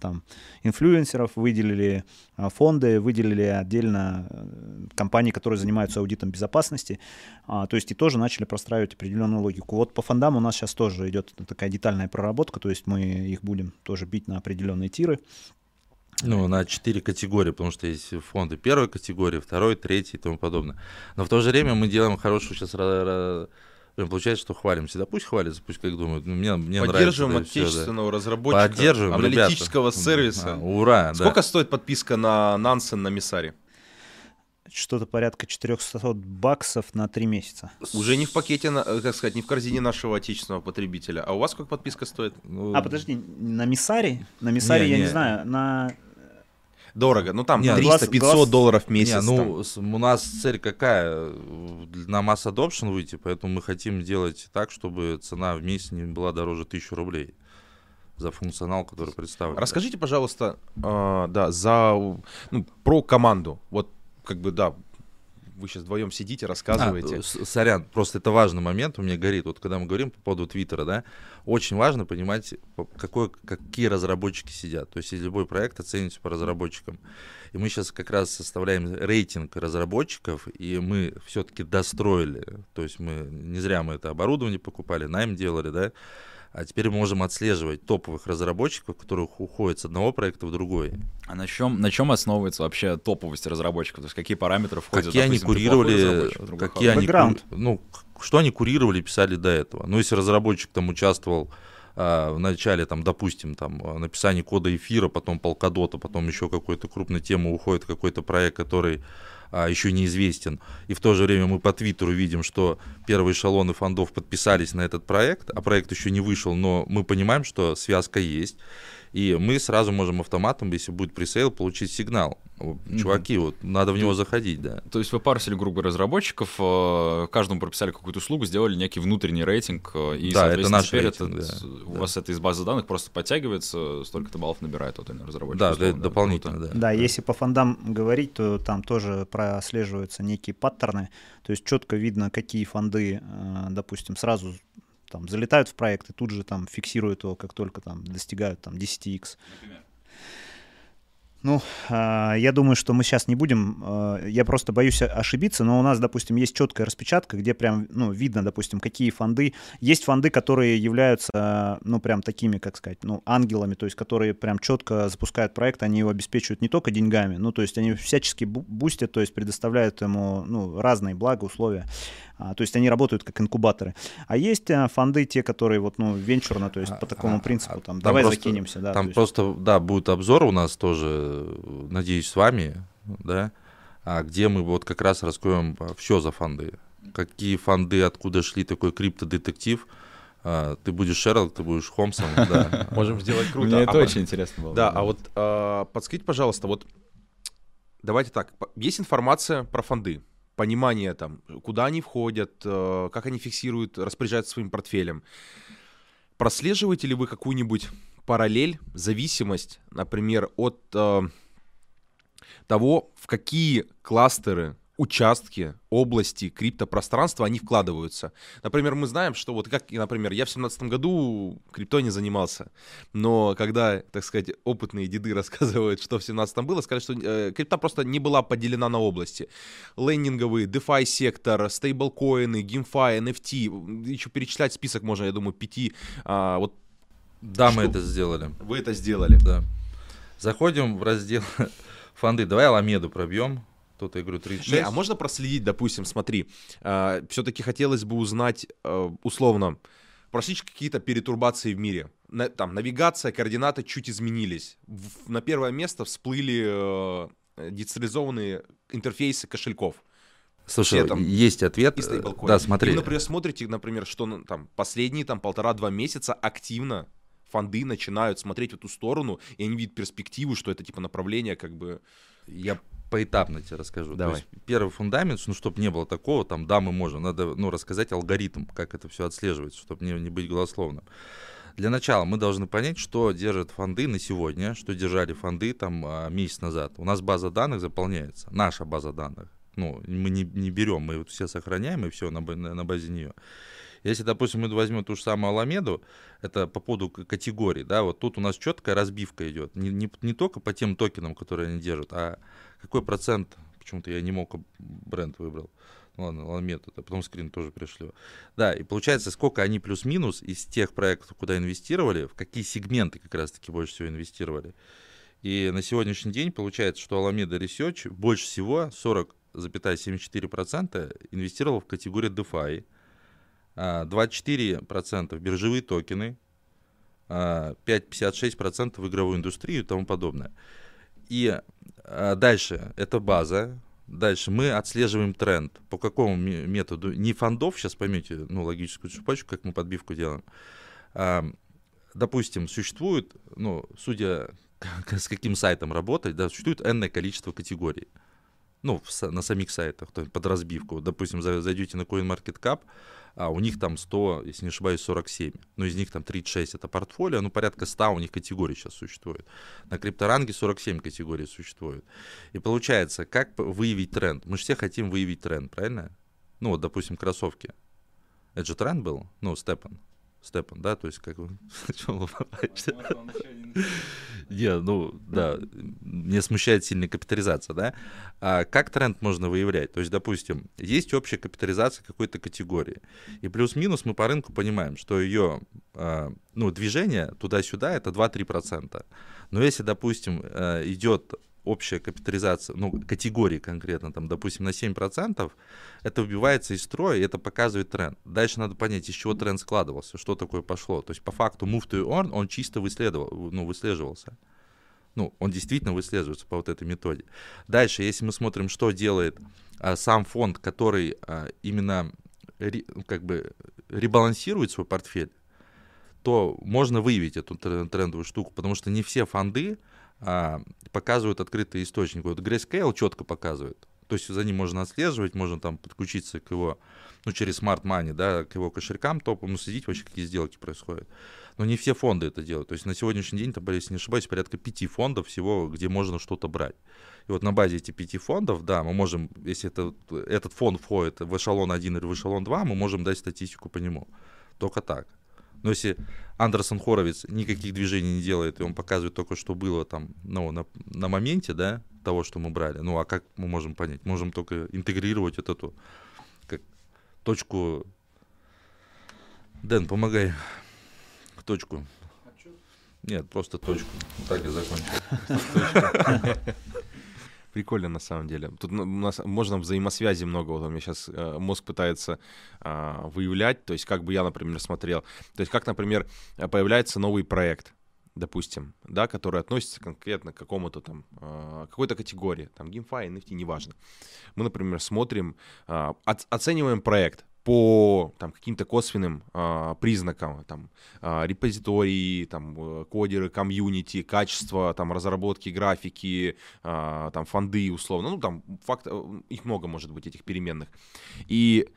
там инфлюенсеров, выделили э, фонды, выделили отдельно компании, которые занимаются аудитом безопасности, а, то есть и тоже начали простраивать определенную логику. Вот по фондам у нас сейчас тоже идет такая детальная проработка, то есть мы их будем тоже бить на определенные тиры, ну, на четыре категории, потому что есть фонды первой категории, второй, третьей и тому подобное. Но в то же время мы делаем хорошую сейчас Получается, что хвалимся. Да пусть хвалится, пусть как думают. Ну, мне, мне Поддерживаем нравится, отечественного все, да. разработчика, Поддерживаем, аналитического ребята. сервиса. А, ура, Сколько да. стоит подписка на Нансен на Миссаре? Что-то порядка 400 баксов на 3 месяца. Уже не в пакете, э, как сказать, не в корзине нашего отечественного потребителя. А у вас сколько подписка стоит? А, подожди, на Миссаре? На Миссаре, не, я не, не знаю, на Дорого. Ну там 300-500 долларов в месяц. Не, ну, там. у нас цель какая? На масс adoption выйти, поэтому мы хотим делать так, чтобы цена в месяц не была дороже 1000 рублей за функционал, который представлен. Расскажите, пожалуйста, э, да, за ну, про команду. Вот как бы да, вы сейчас вдвоем сидите, рассказываете. А, сорян, просто это важный момент, у меня горит. Вот когда мы говорим по поводу Твиттера, да, очень важно понимать, какой, какие разработчики сидят. То есть любой проект оценивается по разработчикам. И мы сейчас как раз составляем рейтинг разработчиков, и мы все-таки достроили. То есть мы не зря мы это оборудование покупали, найм делали, да, а теперь мы можем отслеживать топовых разработчиков, которые уходят с одного проекта в другой. А на чем, на чем основывается вообще топовость разработчиков? То есть какие параметры входят? Какие допустим, они курировали, какие они, ну, что они курировали, писали до этого. Ну, если разработчик там участвовал а, в начале, там, допустим, там, написание кода эфира, потом полкодота, потом еще какой-то крупной темы уходит какой-то проект, который а, еще неизвестен. И в то же время мы по Твиттеру видим, что первые эшелоны фондов подписались на этот проект, а проект еще не вышел, но мы понимаем, что связка есть. И мы сразу можем автоматом, если будет пресейл, получить сигнал. Чуваки, mm-hmm. вот надо в него заходить, да. То есть вы парсили группу разработчиков, э, каждому прописали какую-то услугу, сделали некий внутренний рейтинг, э, и, да, это наш теперь рейтинг, это, да, у да. вас это из базы данных просто подтягивается, столько-то баллов набирает тот или иной разработчик. Да, условно, да, дополнительно, да. Да, да, если по фондам говорить, то там тоже прослеживаются некие паттерны, то есть четко видно, какие фонды, э, допустим, сразу там залетают в проект и тут же там фиксируют его, как только там достигают там 10x. Например? Ну, а, я думаю, что мы сейчас не будем, а, я просто боюсь ошибиться, но у нас, допустим, есть четкая распечатка, где прям, ну, видно, допустим, какие фонды. Есть фонды, которые являются, ну, прям такими, как сказать, ну, ангелами, то есть которые прям четко запускают проект, они его обеспечивают не только деньгами, ну, то есть они всячески бустят, то есть предоставляют ему, ну, разные блага, условия. А, то есть они работают как инкубаторы. А есть а, фонды, те, которые вот, ну, венчурно, то есть по такому принципу, там, там давай просто, закинемся. Да, там просто, да, будет обзор у нас тоже, надеюсь, с вами, да, а где мы вот как раз раскроем все за фонды. Какие фонды, откуда шли такой криптодетектив, А, ты будешь Шерлок, ты будешь Холмсом, [laughs] да. Можем сделать круто. Мне А это по- очень интересно было. Да, а вот а, подскажите, пожалуйста, вот давайте так, есть информация про фонды, понимание там, куда они входят, э, как они фиксируют, распоряжаются своим портфелем. Прослеживаете ли вы какую-нибудь параллель, зависимость, например, от э, того, в какие кластеры, участки, области криптопространства они вкладываются. Например, мы знаем, что вот как, например, я в 2017 году криптой не занимался, но когда, так сказать, опытные деды [laughs] рассказывают, что в 2017 было, сказали, что э, крипта просто не была поделена на области. Лендинговый, DeFi сектор, стейблкоины, GameFi, NFT, еще перечислять список можно, я думаю, пяти. А, вот Да, мы это сделали. вы это сделали. Да. Заходим в раздел [laughs] фонды. Давай Аламеду пробьем. Тут я говорю 36. Не, а можно проследить, допустим, смотри, все-таки хотелось бы узнать, э, условно, прошли какие-то перетурбации в мире. На- там навигация, координаты чуть изменились. В- на первое место всплыли э, децентрализованные интерфейсы кошельков. Слушай, все там есть ответ. Да, И смотри. вы, например, смотрите, например, что ну, там последние там полтора-два месяца активно фонды начинают смотреть в эту сторону, и они видят перспективу, что это типа направление как бы... Я поэтапно тебе расскажу. Давай. То есть первый фундамент, ну, чтобы не было такого, там, да, мы можем, надо, ну, рассказать алгоритм, как это все отслеживается, чтобы не, не быть голословным. Для начала мы должны понять, что держат фонды на сегодня, что держали фонды там а, месяц назад. У нас база данных заполняется, наша база данных. Ну, мы не, не берем, мы вот все сохраняем и все на, на, на базе нее. Если, допустим, мы возьмем ту же самую Аламеду, это по поводу к- категорий, да, вот тут у нас четкая разбивка идет. Не, не, не только по тем токенам, которые они держат, а какой процент, почему-то я не мог бренд выбрал. Ну ладно, Аламеду, это потом скрин тоже пришлю. Да, и получается, сколько они плюс-минус из тех проектов, куда инвестировали, в какие сегменты как раз-таки больше всего инвестировали. И на сегодняшний день получается, что Alameda Research больше всего 40,74% инвестировал в категорию DeFi, 24% в биржевые токены, а, 5,56% в игровую индустрию и тому подобное. И а, дальше, это база, Дальше мы отслеживаем тренд. По какому ме- методу? Не фондов, сейчас поймете, ну, логическую цепочку, как мы подбивку делаем. А, допустим, существует, ну, судя [laughs] с каким сайтом работать, да, существует энное количество категорий. Ну, в на самих сайтах, то есть под разбивку. Допустим, за- зайдете на CoinMarketCap, а у них там 100, если не ошибаюсь, 47. Но из них там 36 это портфолио, ну, порядка 100 у них категорий сейчас существует. На крипторанге 47 категорий существует. И получается, как выявить тренд? Мы же все хотим выявить тренд, правильно? Ну, вот, допустим, кроссовки. Это же тренд был? Ну, Степан. Степан, да, то есть как [laughs] вы... Чё вы улыбаетесь? Не, ну, да, мне смущает сильная капитализация, да. А как тренд можно выявлять? То есть, допустим, есть общая капитализация какой-то категории, и плюс-минус мы по рынку понимаем, что ее, а, ну, движение туда-сюда это 2-3%. Но если, допустим, э, идет общая капитализация, ну, категории конкретно, там, допустим, на 7%, это выбивается из строя, и это показывает тренд. Дальше надо понять, из чего тренд складывался, что такое пошло. То есть, по факту, move to earn, он чисто выследовал, ну, выслеживался. Ну, он действительно выслеживается по вот этой методе. Дальше, если мы смотрим, что делает а, сам фонд, который а, именно ре- как бы ребалансирует свой портфель, то можно выявить эту тр- трендовую штуку, потому что не все фонды а, показывают открытый источник. Вот Grayscale четко показывает. То есть за ним можно отслеживать, можно там подключиться к его, ну, через Smart Money, да, к его кошелькам топом, ну, следить вообще, какие сделки происходят. Но не все фонды это делают. То есть на сегодняшний день, там, если не ошибаюсь, порядка пяти фондов всего, где можно что-то брать. И вот на базе этих пяти фондов, да, мы можем, если это, этот фонд входит в эшелон 1 или в эшелон 2, мы можем дать статистику по нему. Только так. Но если Андерсон Хоровиц никаких движений не делает, и он показывает только, что было там, ну, на, на моменте, да, того, что мы брали, ну, а как мы можем понять? Можем только интегрировать вот эту как, точку... Дэн, помогай. Точку. Нет, просто точку. Так я закончу. [laughs] Прикольно на самом деле. Тут у нас можно взаимосвязи много. Вот у меня сейчас мозг пытается а, выявлять. То есть как бы я, например, смотрел. То есть как, например, появляется новый проект допустим, да, который относится конкретно к какому-то там, э, какой-то категории, там, GameFi, NFT, неважно. Мы, например, смотрим, э, оц- оцениваем проект, по там, каким-то косвенным а, признакам, там, а, репозитории, там, э, кодеры, комьюнити, качество там, разработки, графики, а, там, фонды, условно. Ну, там, факт, э, их много может быть, этих переменных. И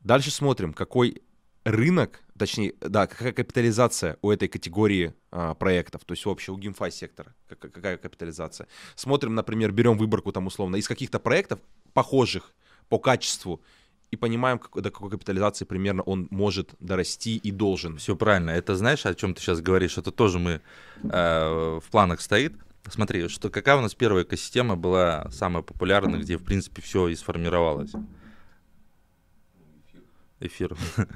дальше смотрим, какой рынок, точнее, да, какая капитализация у этой категории а, проектов, то есть вообще у GameFi сектора, как, какая капитализация. Смотрим, например, берем выборку там условно из каких-то проектов, похожих по качеству, и понимаем, как, до какой капитализации примерно он может дорасти и должен. Все правильно. Это знаешь, о чем ты сейчас говоришь? Это тоже мы э, в планах стоит. Смотри, что какая у нас первая экосистема была самая популярная, где в принципе все и сформировалось. Эфир. [laughs]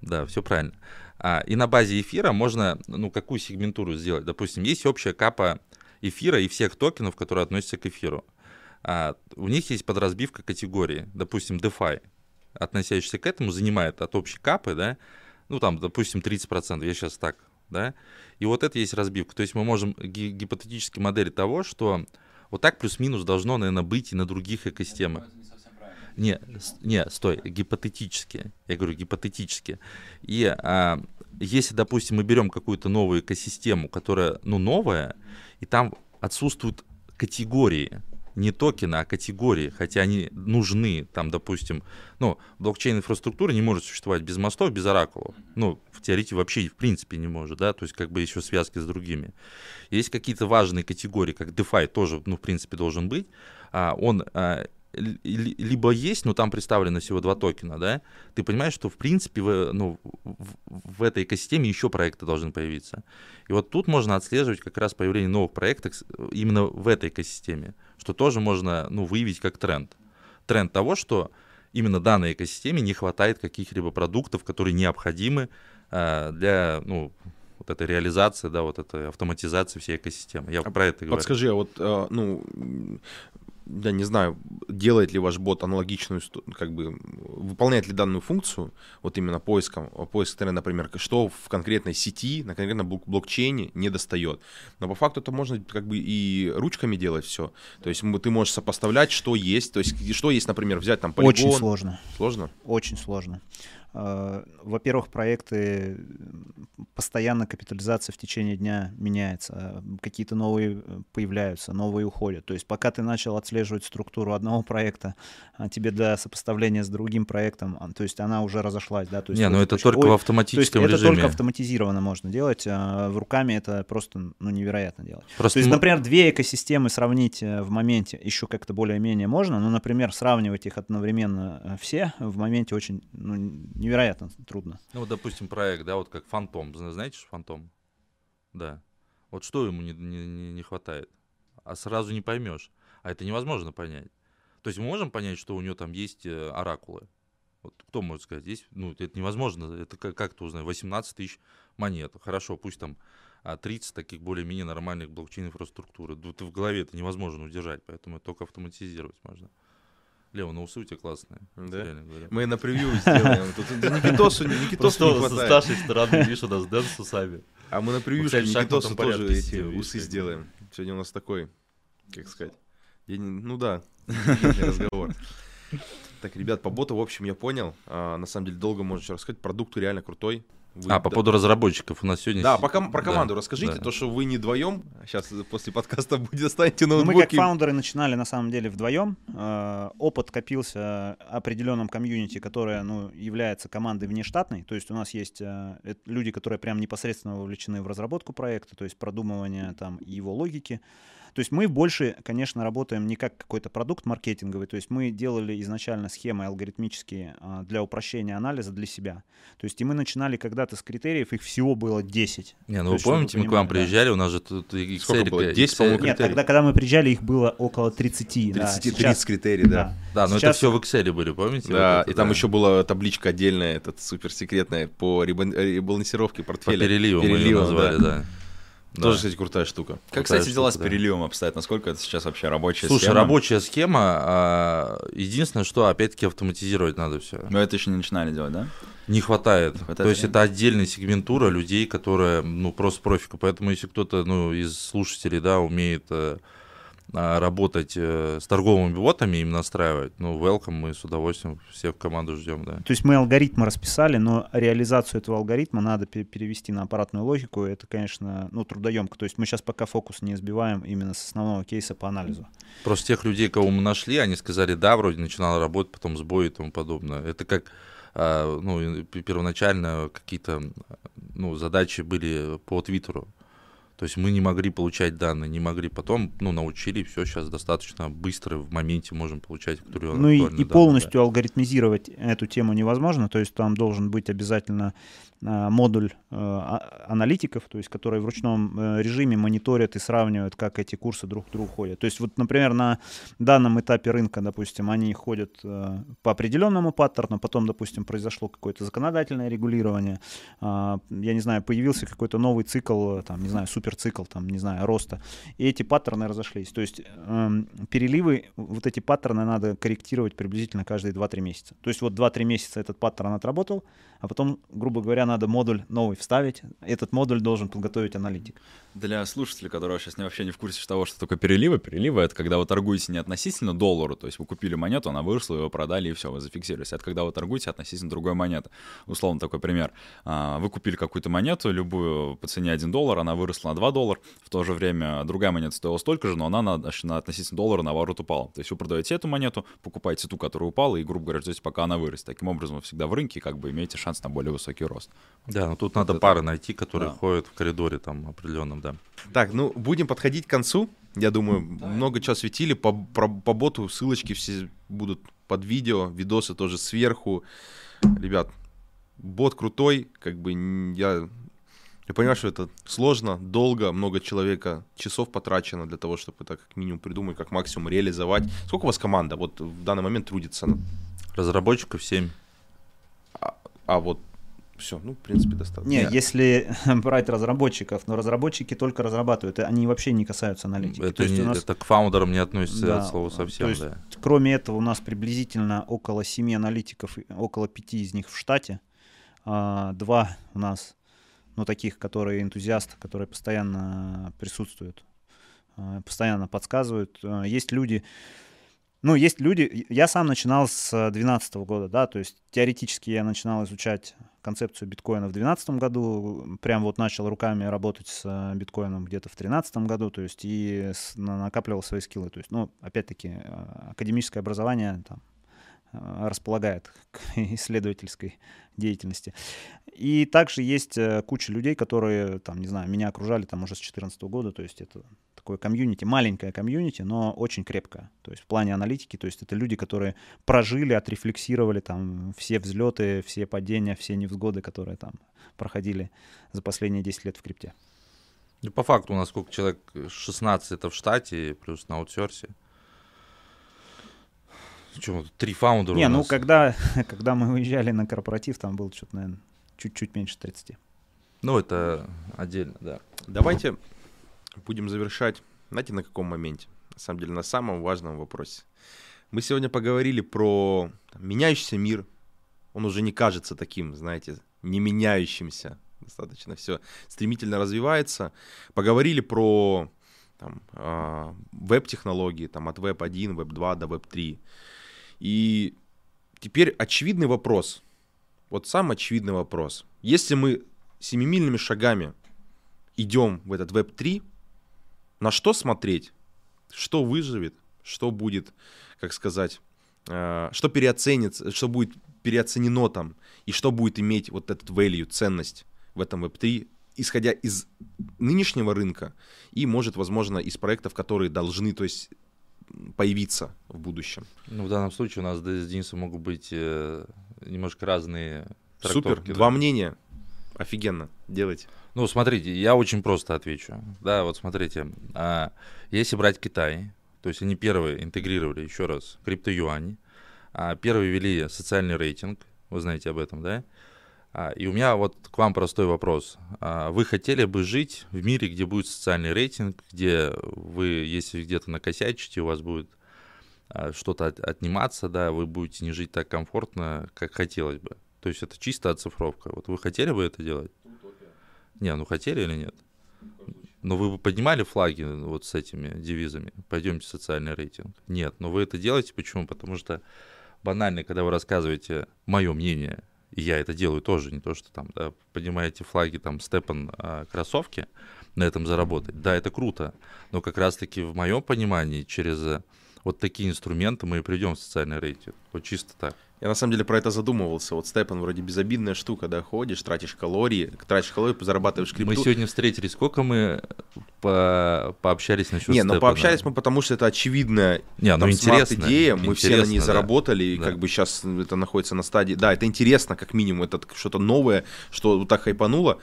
Да, все правильно. А, и на базе эфира можно, ну, какую сегментуру сделать? Допустим, есть общая капа эфира и всех токенов, которые относятся к эфиру. А, у них есть подразбивка категории. Допустим, DeFi, относящийся к этому, занимает от общей капы, да, ну, там, допустим, 30%, я сейчас так, да, и вот это есть разбивка. То есть мы можем гипотетически моделить того, что вот так плюс-минус должно, наверное, быть и на других экосистемах. Не, не, стой, гипотетически. Я говорю гипотетически. И а, если, допустим, мы берем какую-то новую экосистему, которая, ну, новая, и там отсутствуют категории, не токены, а категории, хотя они нужны, там, допустим, ну, блокчейн-инфраструктура не может существовать без мостов, без оракулов, ну, в теорете вообще в принципе не может, да, то есть как бы еще связки с другими. Есть какие-то важные категории, как DeFi тоже, ну, в принципе, должен быть, а, он а, либо есть, но там представлено всего два токена, да, ты понимаешь, что в принципе в, ну, в, в этой экосистеме еще проекты должны появиться. И вот тут можно отслеживать как раз появление новых проектов именно в этой экосистеме, что тоже можно ну, выявить как тренд. Тренд того, что именно данной экосистеме не хватает каких-либо продуктов, которые необходимы э, для ну, вот этой реализации, да, вот этой автоматизации всей экосистемы. Я а про это говорю. Подскажи, а вот, э, ну, я не знаю, делает ли ваш бот аналогичную, как бы, выполняет ли данную функцию, вот именно поиском, поиск, например, что в конкретной сети, на конкретном блокчейне не достает. Но по факту это можно как бы и ручками делать все. То есть ты можешь сопоставлять, что есть, то есть что есть, например, взять там полигон. Очень сложно. Сложно? Очень сложно. Э, во-первых, проекты постоянно капитализация в течение дня меняется, какие-то новые э, появляются, новые уходят. То есть пока ты начал отслеживать структуру одного проекта, а тебе до сопоставления с другим проектом, а, то есть она уже разошлась, да? То есть Не, ну это только в автоматическом то есть режиме. Это только автоматизированно можно делать, а в руками это просто ну, невероятно делать. Просто то есть, например, две экосистемы сравнить э, в моменте еще как-то более-менее можно, но, например, сравнивать их одновременно все в моменте очень ну, невероятно трудно. Ну, вот, допустим, проект, да, вот как Фантом. Знаете, Фантом? Да. Вот что ему не, не, не хватает? А сразу не поймешь. А это невозможно понять. То есть мы можем понять, что у него там есть э, оракулы. Вот кто может сказать? Здесь, ну, это невозможно. Это как, как ты узнаешь? 18 тысяч монет. Хорошо, пусть там 30 а таких более-менее нормальных блокчейн-инфраструктуры. Ты в голове это невозможно удержать, поэтому это только автоматизировать можно. Лева, на усы у тебя классные. Да? Мы на превью сделаем. Тут Никитосу, Никитосу не хватает. С нашей стороны, видишь, у нас Дэн с усами. А мы на превью Никитосу тоже эти усы сделаем. Сегодня у нас такой, как сказать, ну да, [laughs] разговор. Так, ребят, по боту, в общем, я понял. А, на самом деле, долго можно еще рассказать. Продукт реально крутой. Вы, а, по поводу разработчиков у нас сегодня... Да, по ком- про команду да, расскажите, да. то, что вы не вдвоем, сейчас после подкаста будет достанете ноутбуки. Ну, мы как фаундеры начинали на самом деле вдвоем. Э, опыт копился определенном комьюнити, которое ну, является командой внештатной. То есть у нас есть э, люди, которые прям непосредственно вовлечены в разработку проекта, то есть продумывание там его логики. То есть мы больше, конечно, работаем не как какой-то продукт маркетинговый, то есть мы делали изначально схемы алгоритмические а, для упрощения анализа для себя. То есть и мы начинали когда-то с критериев, их всего было 10. Не, ну вы помните, мы к вам приезжали, да. у нас же тут Excel, Сколько было? 10, по-моему, Нет, тогда, когда мы приезжали, их было около 30. 30, да. 30 Сейчас... критерий, да. Да, да но Сейчас... это все в Excel были, помните? Да, вот это, и там да. еще была табличка отдельная, этот суперсекретная по ребалансировке портфеля. По переливу мы ее назвали, да. да. Да. Тоже, кстати, крутая штука. Как, крутая кстати, дела с переливом обстоят? Насколько это сейчас вообще рабочая Слушай, схема? Слушай, рабочая схема. А, единственное, что опять-таки автоматизировать надо все. Но это еще не начинали делать, да? Не хватает. Не хватает То есть это отдельная сегментура людей, которые, ну, просто профика. Поэтому если кто-то, ну, из слушателей, да, умеет э, работать э, с торговыми ботами, им настраивать, ну, welcome, мы с удовольствием всех в команду ждем, да. То есть мы алгоритмы расписали, но реализацию этого алгоритма надо перевести на аппаратную логику. Это, конечно, ну, трудоемко. То есть мы сейчас пока фокус не сбиваем именно с основного кейса по анализу. Просто тех людей, кого мы нашли, они сказали, да, вроде начинала работать, потом сбой и тому подобное. Это как а, ну, первоначально какие-то ну, задачи были по Твиттеру. То есть мы не могли получать данные, не могли. Потом, ну, научили, все сейчас достаточно быстро в моменте можем получать Ну и, и данные, полностью да. алгоритмизировать эту тему невозможно. То есть там должен быть обязательно модуль э, а, аналитиков, то есть которые в ручном э, режиме мониторят и сравнивают, как эти курсы друг к другу ходят. То есть вот, например, на данном этапе рынка, допустим, они ходят по определенному паттерну, потом, допустим, произошло какое-то законодательное регулирование, я не знаю, появился какой-то новый цикл, там, не знаю, суперцикл, там, не знаю, роста, и эти паттерны разошлись. То есть эм, переливы, вот эти паттерны надо корректировать приблизительно каждые 2-3 месяца. То есть вот 2-3 месяца этот паттерн отработал, а потом, грубо говоря, надо модуль новый вставить. Этот модуль должен подготовить аналитик. Для слушателей, которые сейчас вообще не в курсе того, что такое переливы, переливы — это когда вы торгуете не относительно доллару, то есть вы купили монету, она выросла, вы продали, и все, вы зафиксировались. Это когда вы торгуете относительно другой монеты. Условно такой пример. А, вы купили какую-то монету, любую по цене 1 доллар, она выросла на 2 доллара, в то же время другая монета стоила столько же, но она на, на относительно доллара наоборот упала. То есть вы продаете эту монету, покупаете ту, которая упала, и, грубо говоря, ждете, пока она вырастет. Таким образом, вы всегда в рынке как бы имеете шанс на более высокий рост. Да, но тут вот надо это... пары найти, которые да. ходят в коридоре там определенном, да. Так, ну будем подходить к концу. Я думаю, да. много чего светили. По, по, по боту ссылочки все будут под видео, видосы тоже сверху. Ребят, бот крутой, как бы я, я понимаю, что это сложно, долго, много человека, часов потрачено для того, чтобы это как минимум придумать, как максимум реализовать. Сколько у вас команда вот в данный момент трудится? Разработчиков 7. А, а вот все, ну, в принципе, достаточно. Не, если [laughs] брать разработчиков, но разработчики только разрабатывают, они вообще не касаются аналитики. Это, не, нас... это к фаундерам не относится да, от слова совсем, то есть, да. Кроме этого, у нас приблизительно около семи аналитиков, около пяти из них в штате. А, два у нас, ну, таких, которые энтузиасты, которые постоянно присутствуют, а, постоянно подсказывают. А, есть люди, ну, есть люди, я сам начинал с 2012 года, да, то есть теоретически я начинал изучать концепцию биткоина в 2012 году, прям вот начал руками работать с э, биткоином где-то в 2013 году, то есть и накапливал свои скиллы. То есть, ну, опять-таки, э, академическое образование там, э, располагает к [laughs] исследовательской деятельности. И также есть куча людей, которые, там, не знаю, меня окружали там уже с 2014 года, то есть это такое комьюнити, маленькое комьюнити, но очень крепкое. То есть в плане аналитики, то есть это люди, которые прожили, отрефлексировали там все взлеты, все падения, все невзгоды, которые там проходили за последние 10 лет в крипте. И по факту у нас сколько человек? 16 это в штате, плюс на аутсорсе. Что, три фаундера Не, ну когда, [laughs] когда мы уезжали на корпоратив, там было что-то, наверное, чуть-чуть меньше 30. Ну, это отдельно, да. Давайте будем завершать, знаете, на каком моменте? На самом деле, на самом важном вопросе. Мы сегодня поговорили про там, меняющийся мир. Он уже не кажется таким, знаете, не меняющимся. Достаточно все стремительно развивается. Поговорили про там, э, веб-технологии, там, от веб 1, веб 2 до веб 3. И теперь очевидный вопрос. Вот сам очевидный вопрос. Если мы семимильными шагами идем в этот веб 3, на что смотреть, что выживет, что будет, как сказать, э, что переоценится, что будет переоценено там, и что будет иметь вот этот value, ценность в этом Web3, исходя из нынешнего рынка и, может, возможно, из проектов, которые должны, то есть появиться в будущем. Ну, в данном случае у нас с Денисом могут быть э, немножко разные Супер, да? два мнения. Офигенно, делайте. Ну, смотрите, я очень просто отвечу. Да, вот смотрите, а, если брать Китай, то есть они первые интегрировали, еще раз, криптоюань, а, первые ввели социальный рейтинг, вы знаете об этом, да? А, и у меня вот к вам простой вопрос. А, вы хотели бы жить в мире, где будет социальный рейтинг, где вы, если где-то накосячите, у вас будет а, что-то от, отниматься, да, вы будете не жить так комфортно, как хотелось бы. То есть это чисто оцифровка. Вот вы хотели бы это делать? Не, ну хотели или нет? Но вы бы поднимали флаги вот с этими девизами? Пойдемте социальный рейтинг. Нет, но вы это делаете. Почему? Потому что банально, когда вы рассказываете мое мнение, и я это делаю тоже, не то, что там, да, поднимаете флаги, там, Степан а, кроссовки, на этом заработать. Да, это круто, но как раз-таки в моем понимании через э, вот такие инструменты мы и придем в социальный рейтинг. Вот чисто так. Я на самом деле про это задумывался. Вот Степан вроде безобидная штука, да, ходишь, тратишь калории, тратишь калории, зарабатываешь крипту. Мы сегодня встретились, сколько мы по пообщались насчет Не, ну пообщались мы, потому что это очевидная Не, ну там, интересно. идея, мы все на ней да. заработали, и Да. как бы сейчас это находится на стадии. Да, это интересно, как минимум, это что-то новое, что вот так хайпануло,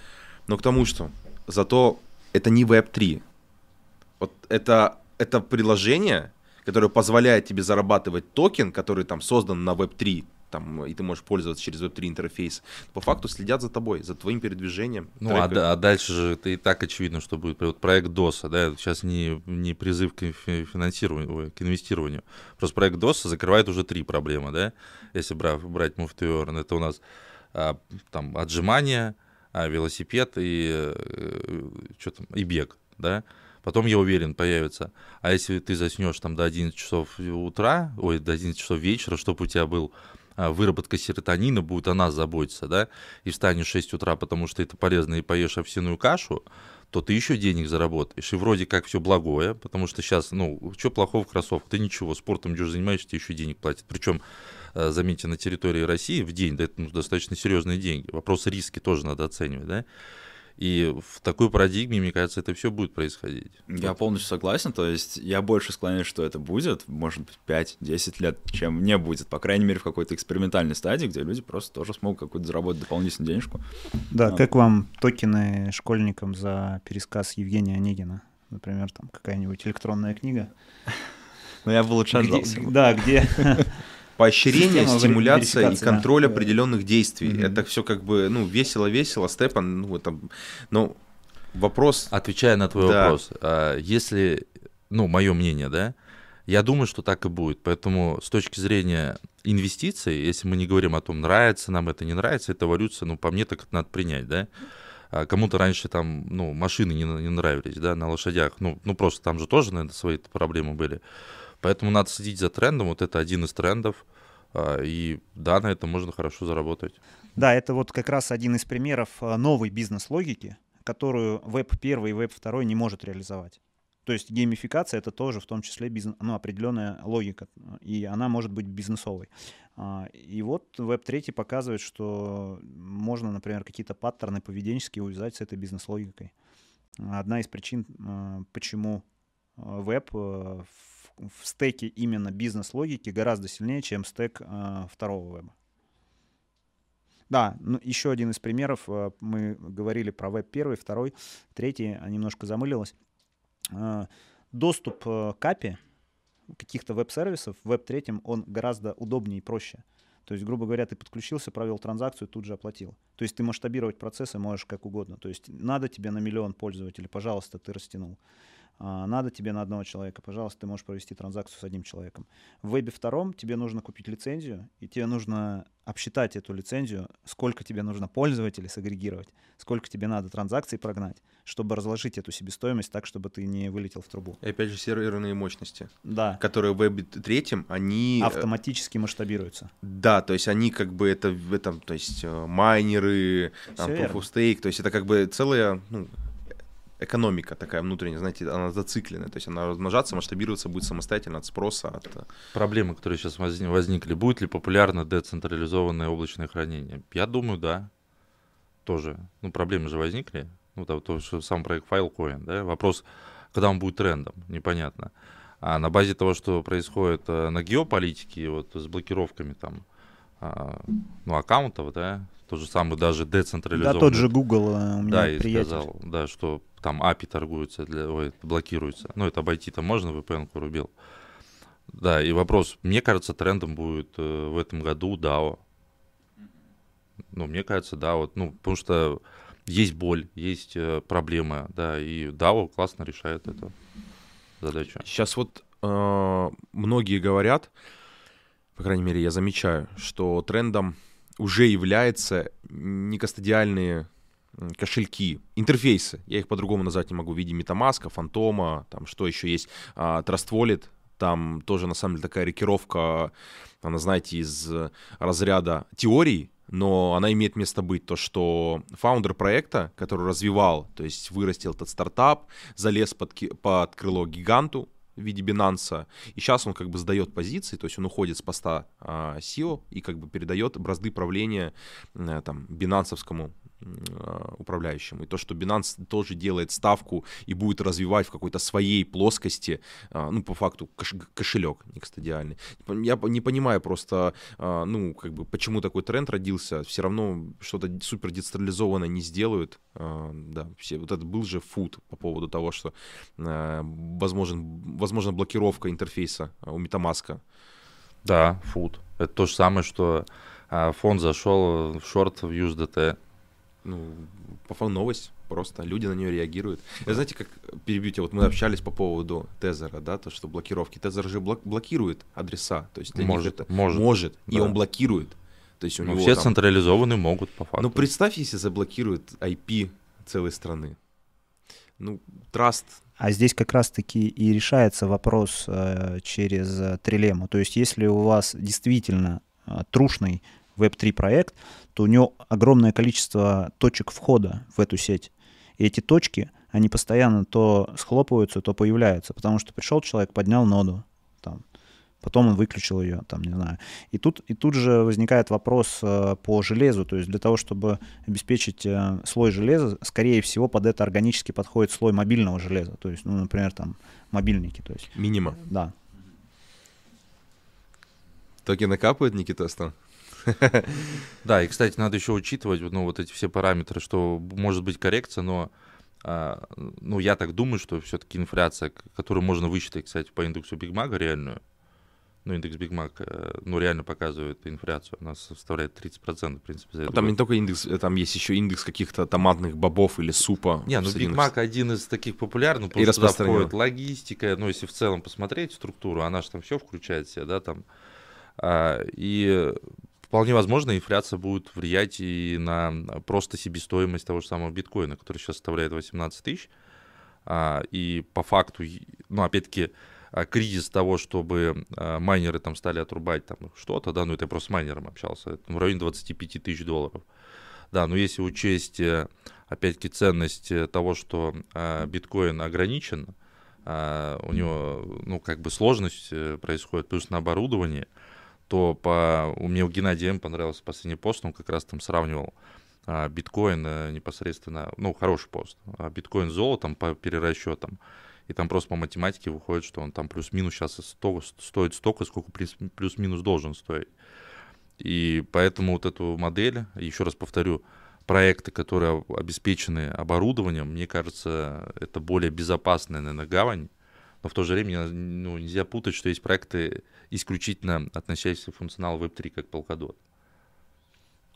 но к тому, что зато это не Web3. Вот это, это приложение, которое позволяет тебе зарабатывать токен, который там создан на Web3, там, и ты можешь пользоваться через Web3 интерфейс, по факту следят за тобой, за твоим передвижением. Ну, а, а дальше же это и так очевидно, что будет. Вот проект ДОСа, да, сейчас не, не призыв к фи- финансированию, к инвестированию. Просто проект ДОСа закрывает уже три проблемы, да, если брать, брать Move. Это у нас а, там отжимания, а, велосипед и, что там, и бег, да. Потом, я уверен, появится. А если ты заснешь там до 11 часов утра, ой, до 11 часов вечера, чтобы у тебя был а, выработка серотонина, будет о нас заботиться, да, и встанешь в 6 утра, потому что это полезно, и поешь овсяную кашу, то ты еще денег заработаешь. И вроде как все благое, потому что сейчас, ну, что плохого в кроссовках? Ты ничего, спортом идешь занимаешься, тебе еще денег платят. Причем, э, заметьте, на территории России в день, да, это ну, достаточно серьезные деньги. Вопрос риски тоже надо оценивать, да. И в такой парадигме, мне кажется, это все будет происходить. Я полностью согласен, то есть я больше склоняюсь, что это будет, может быть, 5-10 лет, чем не будет, по крайней мере, в какой-то экспериментальной стадии, где люди просто тоже смогут какую-то заработать дополнительную денежку. Да, Да. как вам токены школьникам за пересказ Евгения Онегина? Например, там какая-нибудь электронная книга. Но я бы лучше отжался. да, где [laughs] Поощрение, Система стимуляция и контроль Да. определенных действий. Мгм. Это все как бы, ну, весело-весело, Степан, ну, это, ну, вопрос... Отвечая на твой Да. вопрос, а, если, ну, мое мнение, да, я думаю, что так и будет. Поэтому с точки зрения инвестиций, если мы не говорим о том, нравится нам это, не нравится, это эволюция, ну, по мне, так это надо принять, да. А Кому-то раньше там, ну, машины не, не нравились, да, на лошадях. Ну, ну, просто там же тоже, наверное, свои проблемы были. Поэтому надо следить за трендом. Вот это один из трендов. А, И да, на это можно хорошо заработать. Да, это вот как раз один из примеров э, новой бизнес-логики, которую веб 1 и веб 2 не может реализовать. То есть геймификация это тоже в том числе бизнес, ну, определенная логика, и она может быть бизнесовой. А, И вот веб 3 показывает, что можно, например, какие-то паттерны поведенческие увязать с этой бизнес-логикой. Одна из причин, почему веб в в стеке именно бизнес-логики гораздо сильнее, чем стек э, второго веба. Да, ну, еще один из примеров. э, Мы говорили про веб первый, второй, третий, а немножко замылилось. Э, Доступ э, к API каких-то веб-сервисов в веб третьем он гораздо удобнее и проще. То есть, грубо говоря, ты подключился, провел транзакцию, тут же оплатил. То есть ты масштабировать процессы можешь как угодно. То есть надо тебе на миллион пользователей, пожалуйста, ты растянул. А, Надо тебе на одного человека, пожалуйста, ты можешь провести транзакцию с одним человеком. В вебе втором тебе нужно купить лицензию, и тебе нужно обсчитать эту лицензию, сколько тебе нужно пользователей сагрегировать, сколько тебе надо транзакций прогнать, чтобы разложить эту себестоимость так, чтобы ты не вылетел в трубу. И опять же серверные мощности, Да, которые в вебе третьем, они... э, автоматически масштабируются. Да, то есть они как бы это в этом, то есть э, майнеры, там, proof of stake, то есть это как бы целая, ну, экономика такая внутренняя, знаете, она зацикленная, то есть она размножаться, масштабироваться будет самостоятельно от спроса, от... э, Проблемы, которые сейчас возни- возникли, будет ли популярно децентрализованное облачное хранение? Я думаю, да. Тоже. Ну, проблемы же возникли. Ну, то, то, что сам проект Filecoin, да. Вопрос, когда он будет трендом, непонятно. А на базе того, что происходит э, на геополитике, вот с блокировками там, а, ну, аккаунтов, да, то же самое даже Да, децентрализованное. тот же Google э, у меня Да, и приятель. сказал, да, что там API торгуются, для, ой, блокируются. Ну, это обойти-то можно, VPN-ку рубил. Да, и вопрос, мне кажется, трендом будет э, в этом году DAO. Ну, мне кажется, да, вот, ну, потому что есть боль, есть э, проблема, да, и DAO классно решает эту задачу. Сейчас вот э, многие говорят, по крайней мере, я замечаю, что трендом уже является некастодиальные кошельки, интерфейсы, я их по-другому назвать не могу, в виде MetaMask, Фантома, там что еще есть, а, Trust Wallet, там тоже на самом деле такая рекировка, она, знаете, из разряда теорий, но она имеет место быть, то, что фаундер проекта, который развивал, то есть вырастил этот стартап, залез под, под крыло гиганту в виде Binance, и сейчас он как бы сдает позиции, то есть он уходит с поста а, SEO и как бы передает бразды правления э, там бинансовскому управляющему. И то, что Binance тоже делает ставку и будет развивать в какой-то своей плоскости, а, ну, по факту, кош- кошелек некстадиальный. Я по- не понимаю просто, а, ну, как бы, почему такой тренд родился. Все равно что-то супер децентрализованное не сделают. А, Да, все, вот это был же фуд по поводу того, что возможен, возможно блокировка интерфейса а, у MetaMask. Да, фуд. Это то же самое, что а, фонд зашел в шорт в USDT. Ну, по факту новость просто, люди на нее реагируют. Это знаете, как перебью тебя, вот мы общались по поводу Тезера, да, то, что блокировки. Тезер же блок- блокирует адреса, то есть для них Может, это может, может, и да. он блокирует. То есть у него все там- централизованные могут, по факту. Ну, представь, если заблокируют IP целой страны. Ну, траст, А здесь как раз-таки и решается вопрос э, через э, трилемму. То есть если у вас действительно э, трушный Web3 проект, то у него огромное количество точек входа в эту сеть. И эти точки, они постоянно то схлопываются, то появляются, потому что пришел человек, поднял ноду, там, потом он выключил ее, там, не знаю. И тут, и тут же возникает вопрос э, по железу, то есть для того, чтобы обеспечить э, слой железа, скорее всего, под это органически подходит слой мобильного железа, то есть, ну, например, там, мобильники, то есть, минима. да. Токены капают, Никита Астан? Да, и, кстати, надо еще учитывать, ну, вот эти все параметры, что может быть коррекция, но, а, ну, я так думаю, что все-таки инфляция, которую можно высчитать, кстати, по индексу Биг Мака реальную, ну, индекс Биг Мак, э, ну, реально показывает инфляцию, она составляет 30%, в принципе, за Ну, этот Там год. не только индекс, э, там есть еще индекс каких-то томатных бобов или супа. Не, ну Биг индекс- Мак один из таких популярных, потому И что туда входит логистика, ну, если в целом посмотреть структуру, она же там все включает в себя, да, там. А, и вполне возможно, инфляция будет влиять и на просто себестоимость того же самого биткоина, который сейчас составляет 18 тысяч. А, и по факту, ну, опять-таки, а, кризис того, чтобы а, майнеры там стали отрубать там что-то, да, ну, это я просто с майнером общался, это в районе 25 тысяч долларов. Да, но если учесть, э, опять-таки, ценность э, того, что а, биткоин ограничен, а, у него, ну, как бы сложность э, происходит, плюс на оборудовании, то по... у меня у Геннадия М. понравился последний пост, он как раз там сравнивал а, биткоин э, непосредственно, ну, хороший пост, а биткоин с золотом по перерасчетам, и там просто по математике выходит, что он там плюс-минус сейчас сто- стоит столько, сколько плюс- плюс-минус должен стоить. И поэтому вот эту модель, еще раз повторю, проекты, которые обеспечены оборудованием, мне кажется, это более безопасная, наверное, гавань. Но в то же время ну, нельзя путать, что есть проекты исключительно относящиеся к функционалу Web3, как Polkadot.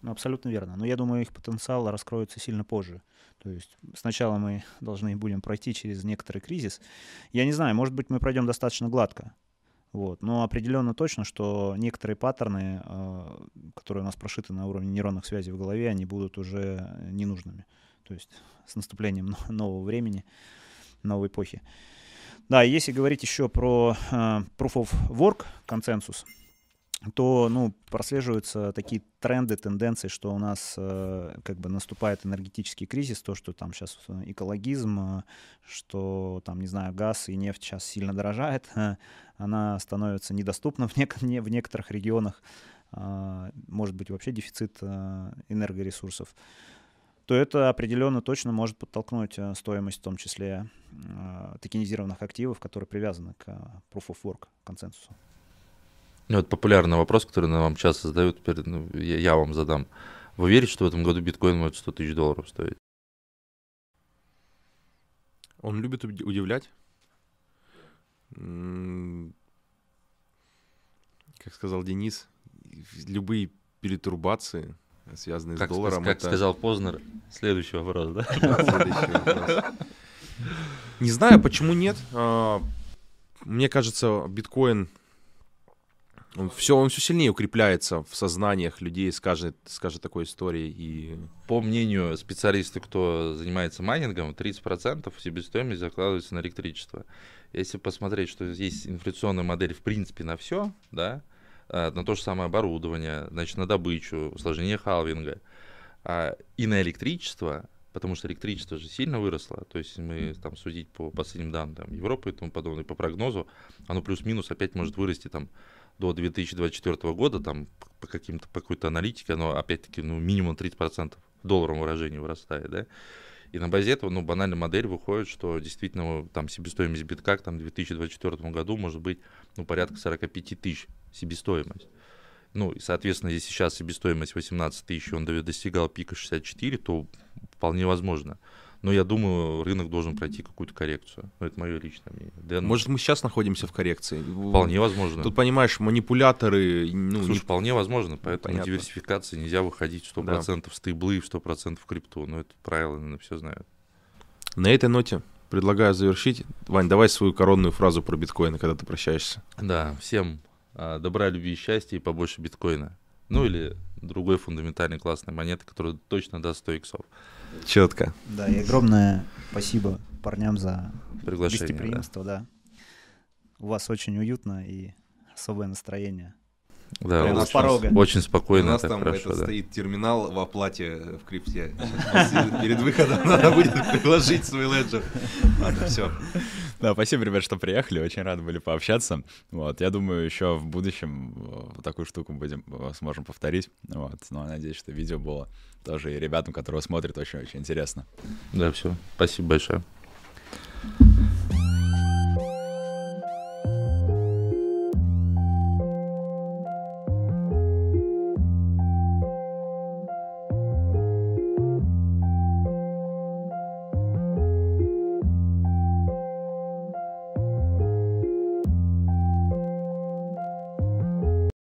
Ну, абсолютно верно. Но я думаю, их потенциал раскроется сильно позже. То есть сначала мы должны будем пройти через некоторый кризис. Я не знаю, может быть, мы пройдем достаточно гладко. Вот. Но определенно точно, что некоторые паттерны, э, которые у нас прошиты на уровне нейронных связей в голове, они будут уже ненужными. То есть с наступлением но- [laughs] нового времени, новой эпохи. Да, если говорить еще про э, Proof of Work консенсус, то ну, прослеживаются такие тренды, тенденции, что у нас э, как бы наступает энергетический кризис, то, что там сейчас экологизм, э, что там, не знаю, газ и нефть сейчас сильно дорожает, э, она становится недоступна [laughs] в, нек- не- в некоторых регионах, э, может быть вообще дефицит э, энергоресурсов, то это определенно точно может подтолкнуть э, стоимость, в том числе э, токенизированных активов, которые привязаны к э, Proof of Work консенсусу. Ну, Вот популярный вопрос, который на вам часто задают, теперь ну, я, я вам задам. Вы верите, что в этом году биткоин может 100 тысяч долларов стоить? Он любит уди- удивлять. М, Как сказал Денис, любые перетурбации, связанные Как, с долларом, как это сказал Познер, следующий вопрос, да? следующий вопрос. [laughs] Не знаю, почему нет. А, Мне кажется, биткоин Он все, он все сильнее укрепляется в сознаниях людей с каждой, с каждой такой историей. И... По мнению специалистов, кто занимается майнингом, 30% себестоимость закладывается на электричество. Если посмотреть, что есть инфляционная модель в принципе на все, да, на то же самое оборудование, значит, на добычу, усложнение халвинга, а, и на электричество, потому что электричество же сильно выросло, то есть мы там судить по последним данным там, Европы и тому подобное, по прогнозу, оно плюс-минус опять может вырасти там до 2024 года, там по каким-то, по какой-то аналитике, оно опять-таки ну, минимум 30% в долларовом выражении вырастает, да, и на базе этого, ну, банальная модель выходит, что действительно там себестоимость битка там, в 2024 году может быть ну, порядка 45 тысяч себестоимость. Ну, и, соответственно, если сейчас себестоимость 18 тысяч, он достигал пика 64, то вполне возможно. Но я думаю, рынок должен пройти какую-то коррекцию. Ну, это мое личное мнение. Дэн... Может, мы сейчас находимся в коррекции? Вполне возможно. Тут, понимаешь, манипуляторы... Ну, Слушай, не... вполне возможно. Поэтому Понятно. диверсификации нельзя выходить в 100% да. в стейблы и в 100% в крипту. Но это правило, наверное, все знают. На этой ноте предлагаю завершить. Вань, давай свою коронную фразу про биткоины, когда ты прощаешься. Да, всем добра, любви и счастья и побольше биткоина. Ну или другой фундаментальной классной монеты, которая точно даст 100 иксов. Четко. Да, и огромное спасибо парням за приглашение. Гостеприимство, да. да. У вас очень уютно и особое настроение. Да, у нас порога. Очень спокойно. У нас там хорошо, это да. стоит терминал в оплате в крипте. Перед выходом надо будет приложить свой леджер. Ладно, все. Да, спасибо, ребят, что приехали. Очень рады были пообщаться. Вот, я думаю, еще в будущем вот такую штуку будем сможем повторить. Вот, но надеюсь, что видео было тоже и ребятам, которые смотрят, очень-очень интересно. Да, все. Спасибо большое.